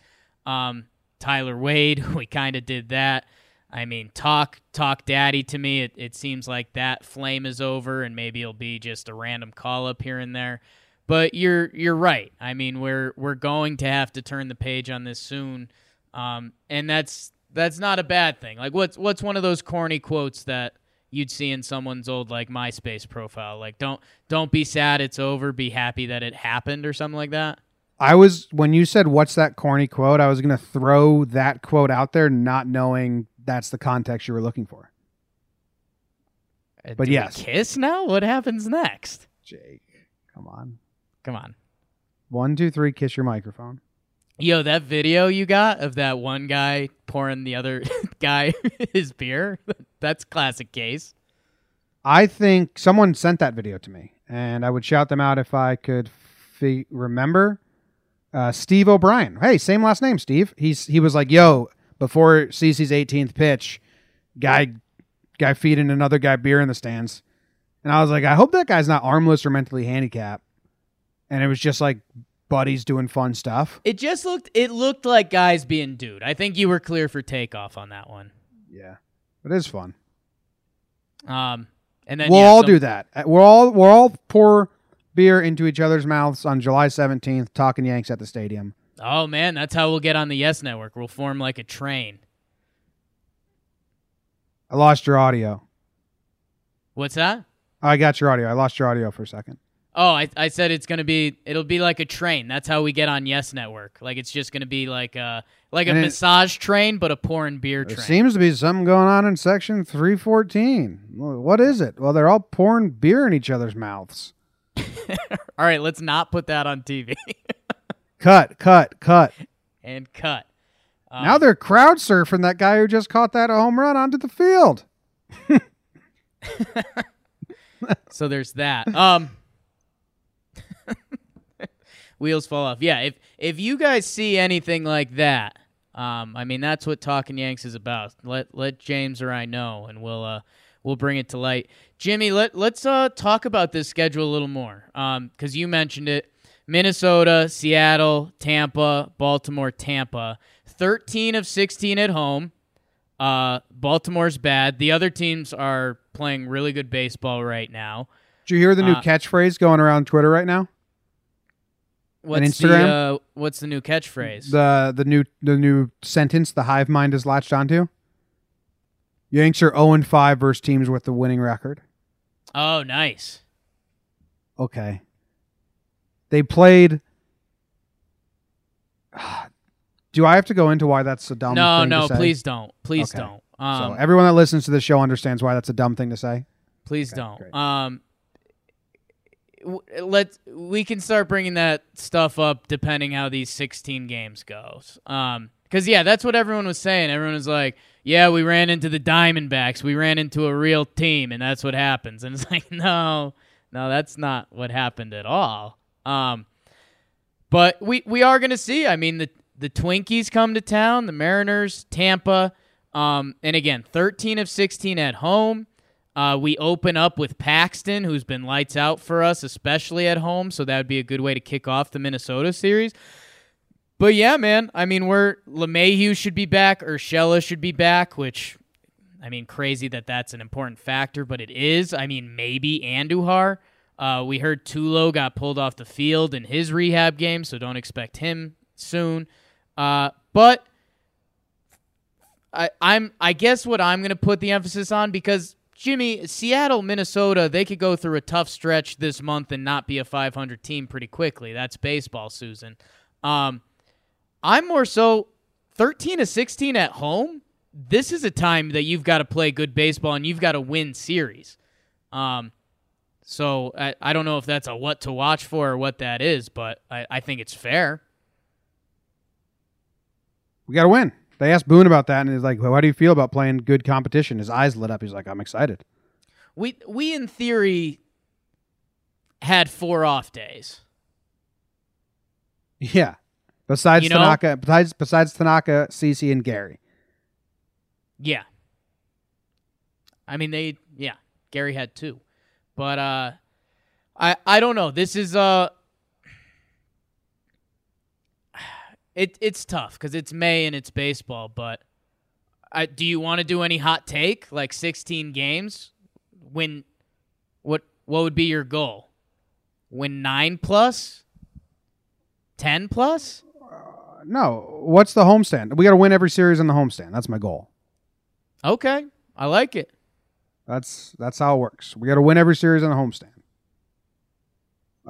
Um, Tyler Wade, [laughs] we kind of did that. I mean, talk talk daddy to me. It, it seems like that flame is over, and maybe it'll be just a random call up here and there. But you're you're right. I mean, we're we're going to have to turn the page on this soon, um, and that's that's not a bad thing. Like, what's what's one of those corny quotes that you'd see in someone's old like MySpace profile? Like, don't don't be sad it's over. Be happy that it happened, or something like that. I was when you said what's that corny quote, I was to throw that quote out there not knowing that's the context you were looking for. Uh, But yes. kiss now. What happens next? Jake, come on. Come on. One, two, three, kiss your microphone. Yo, that video you got of that one guy pouring the other [laughs] guy [laughs] his beer, [laughs] that's classic case. I think someone sent that video to me, and I would shout them out if I could fi- remember. Uh, Steve O'Brien. Hey, same last name, Steve. He's he was like, "Yo, before CC's 18th pitch, guy guy feeding another guy beer in the stands," and I was like, "I hope that guy's not armless or mentally handicapped." And it was just like buddies doing fun stuff. It just looked it looked like guys being dude. I think you were clear for takeoff on that one. Yeah, it is fun. Um and then we'll yeah, all some- do that. Uh, We'll all we'll all pour beer into each other's mouths on July 17th, talking Yanks at the stadium. Oh man, that's how we'll get on the Yes Network. We'll form like a train. I lost your audio. What's that? I got your audio. I lost your audio for a second. Oh, I, I said it's gonna be it'll be like a train. That's how we get on Yes Network. Like it's just gonna be like a like a it- massage train, but a pouring beer There train. seems to be something going on in section three fourteen. What is it? Well, they're all pouring beer in each other's mouths. [laughs] All right, let's not put that on TV. [laughs] Cut, cut, cut. and cut. Um, now they're crowd surfing that guy who just caught that home run onto the field. [laughs] So there's that. Um [laughs] Wheels fall off. Yeah, if if you guys see anything like that, um, I mean that's what Talking Yanks is about. Let let James or I know and we'll uh we'll bring it to light. Jimmy, let let's uh talk about this schedule a little more. Um, because you mentioned it. Minnesota, Seattle, Tampa, Baltimore, Tampa. Thirteen of sixteen at home. Uh, Baltimore's bad. The other teams are playing really good baseball right now. Did you hear the new Uh, catchphrase going around Twitter right now? What's Instagram? the uh, what's the new catchphrase? The the new the new sentence the hive mind is latched onto. Yanks are 0 and 5 versus teams with the winning record. oh, nice. Okay. They played. [sighs] Do I have to go into why that's a dumb no, thing no, to say? please don't. Please Okay. don't. Um, so everyone that listens to the show understands why that's a dumb thing to say. please okay, don't. Um, let we can start bringing that stuff up depending how these 16 games goes. Um, because yeah, that's what everyone was saying. Everyone was like, "Yeah, we ran into the Diamondbacks. We ran into a real team, and that's what happens." And it's [laughs] like, no, no, that's not what happened at all. Um, but we we are gonna see. I mean, the the Twinkies come to town, the Mariners, Tampa, um, and again, 13 of 16 at home. Uh, we open up with Paxton, who's been lights out for us, especially at home. So that would be a good way to kick off the Minnesota series. But yeah, man, I mean, we're LeMahieu should be back, Urshela should be back, which I mean, crazy that that's an important factor, but it is. I mean, maybe Andujar. Uh, we heard Tulo got pulled off the field in his rehab game, so don't expect him soon. Uh, but I, I'm I guess what I'm going to put the emphasis on because Jimmy, Seattle, Minnesota, they could go through a tough stretch this month and not be a 500 team pretty quickly. That's baseball, Susan. Um, I'm more so 13 to 16 at home. This is a time that you've got to play good baseball and you've got to win series. Um, so I, I don't know if that's a what to watch for or what that is, but I, I think it's fair. We got to win. They asked Boone about that, and he's like, well, "How do you feel about playing good competition?" His eyes lit up. He's like, "I'm excited." We we in theory had four off days. [laughs] Yeah. Besides You know? Tanaka, besides besides Tanaka, CC, and Gary. Yeah. I mean they yeah, Gary had two. But uh I I don't know. This is uh it it's tough cuz it's May and it's baseball, but I, do you want to do any hot take like 16 games? Win what what would be your goal? Win 9 10 plus? No, what's the homestand? We got to win every series in the homestand. That's my goal. Okay. I like it. That's that's how it works. We got to win every series on the homestand.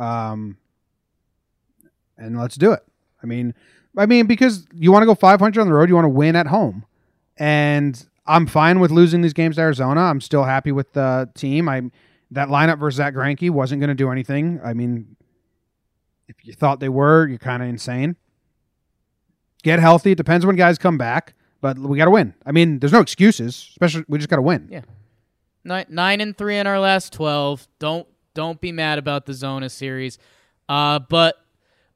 Um, and let's do it. I mean, I mean because you want to go 500 on the road, you want to win at home, and I'm fine with losing these games to Arizona. I'm still happy with the team. I that lineup versus Zack Greinke wasn't going to do anything. I mean, if you thought they were, you're kind of insane. Get healthy. It depends when guys come back, but we got to win. I mean, there's no excuses. Especially, we just got to win. Yeah. Nine, nine and three in our last twelve. Don't don't be mad about the Zona series. Uh, but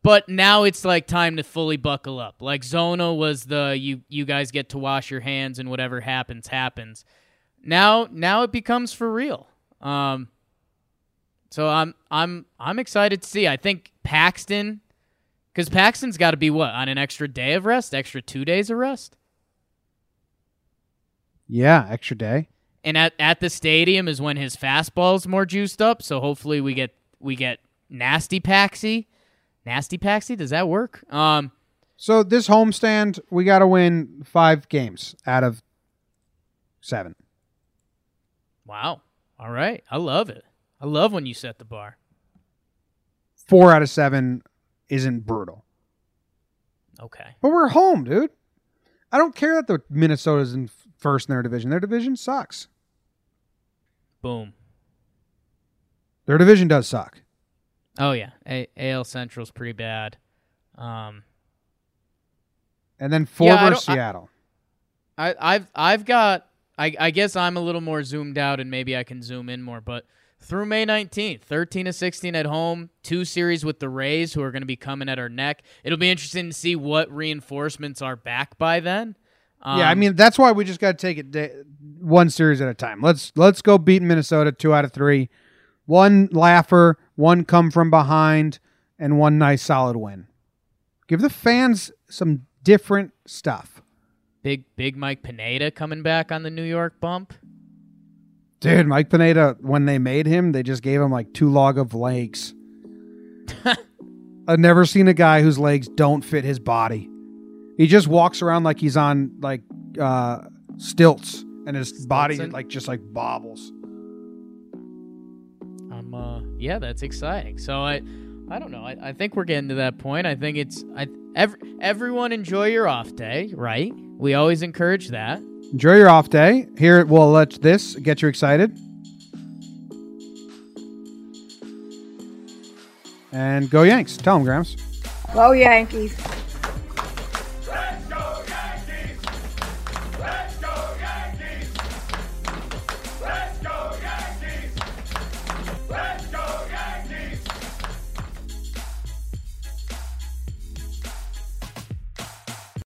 but now it's like time to fully buckle up. Like Zona was the you you guys get to wash your hands and whatever happens happens. Now now it becomes for real. Um. So I'm I'm I'm excited to see. I think Paxton, because Paxton's got to be what on an extra day of rest, extra two days of rest. Yeah, extra day. And at, at the stadium is when his fastball's more juiced up. So hopefully we get we get nasty Paxi, nasty Paxi. Does that work? Um, So this homestand, we got to win five games out of seven. wow. All right. I love it. I love when you set the bar. Four out of seven isn't brutal. Okay. But we're home, dude. I don't care that the Minnesota's in first in their division. Their division sucks. Boom. Their division does suck. Oh yeah. A- AL Central's pretty bad. Um And then four Yeah, versus I- Seattle. I, I've I've got I, I guess I'm a little more zoomed out and maybe I can zoom in more, but through May 19th, 13 to 16 at home, two series with the Rays who are going to be coming at our neck. It'll be interesting to see what reinforcements are back by then. Yeah, I Um, mean that's why we just got to take it day, one series at a time. Let's let's go beat Minnesota two out of three. One laugher, one come from behind, and one nice solid win. Give the fans some different stuff. big big Mike Pineda coming back on the New York bump. Dude, Mike Pineda, when they made him, they just gave him like two log of legs. [laughs] I've never seen a guy whose legs don't fit his body. He just walks around like he's on like uh stilts and his body Stilton? like just like bobbles. Um, uh, yeah, that's exciting. So I, I don't know. I, I think we're getting to that point. I think it's I ev- everyone enjoy your off day, right? We always encourage that. Enjoy your off day. Here we'll let this get you excited. And go Yanks. Tell them, Grams. Go Yankees.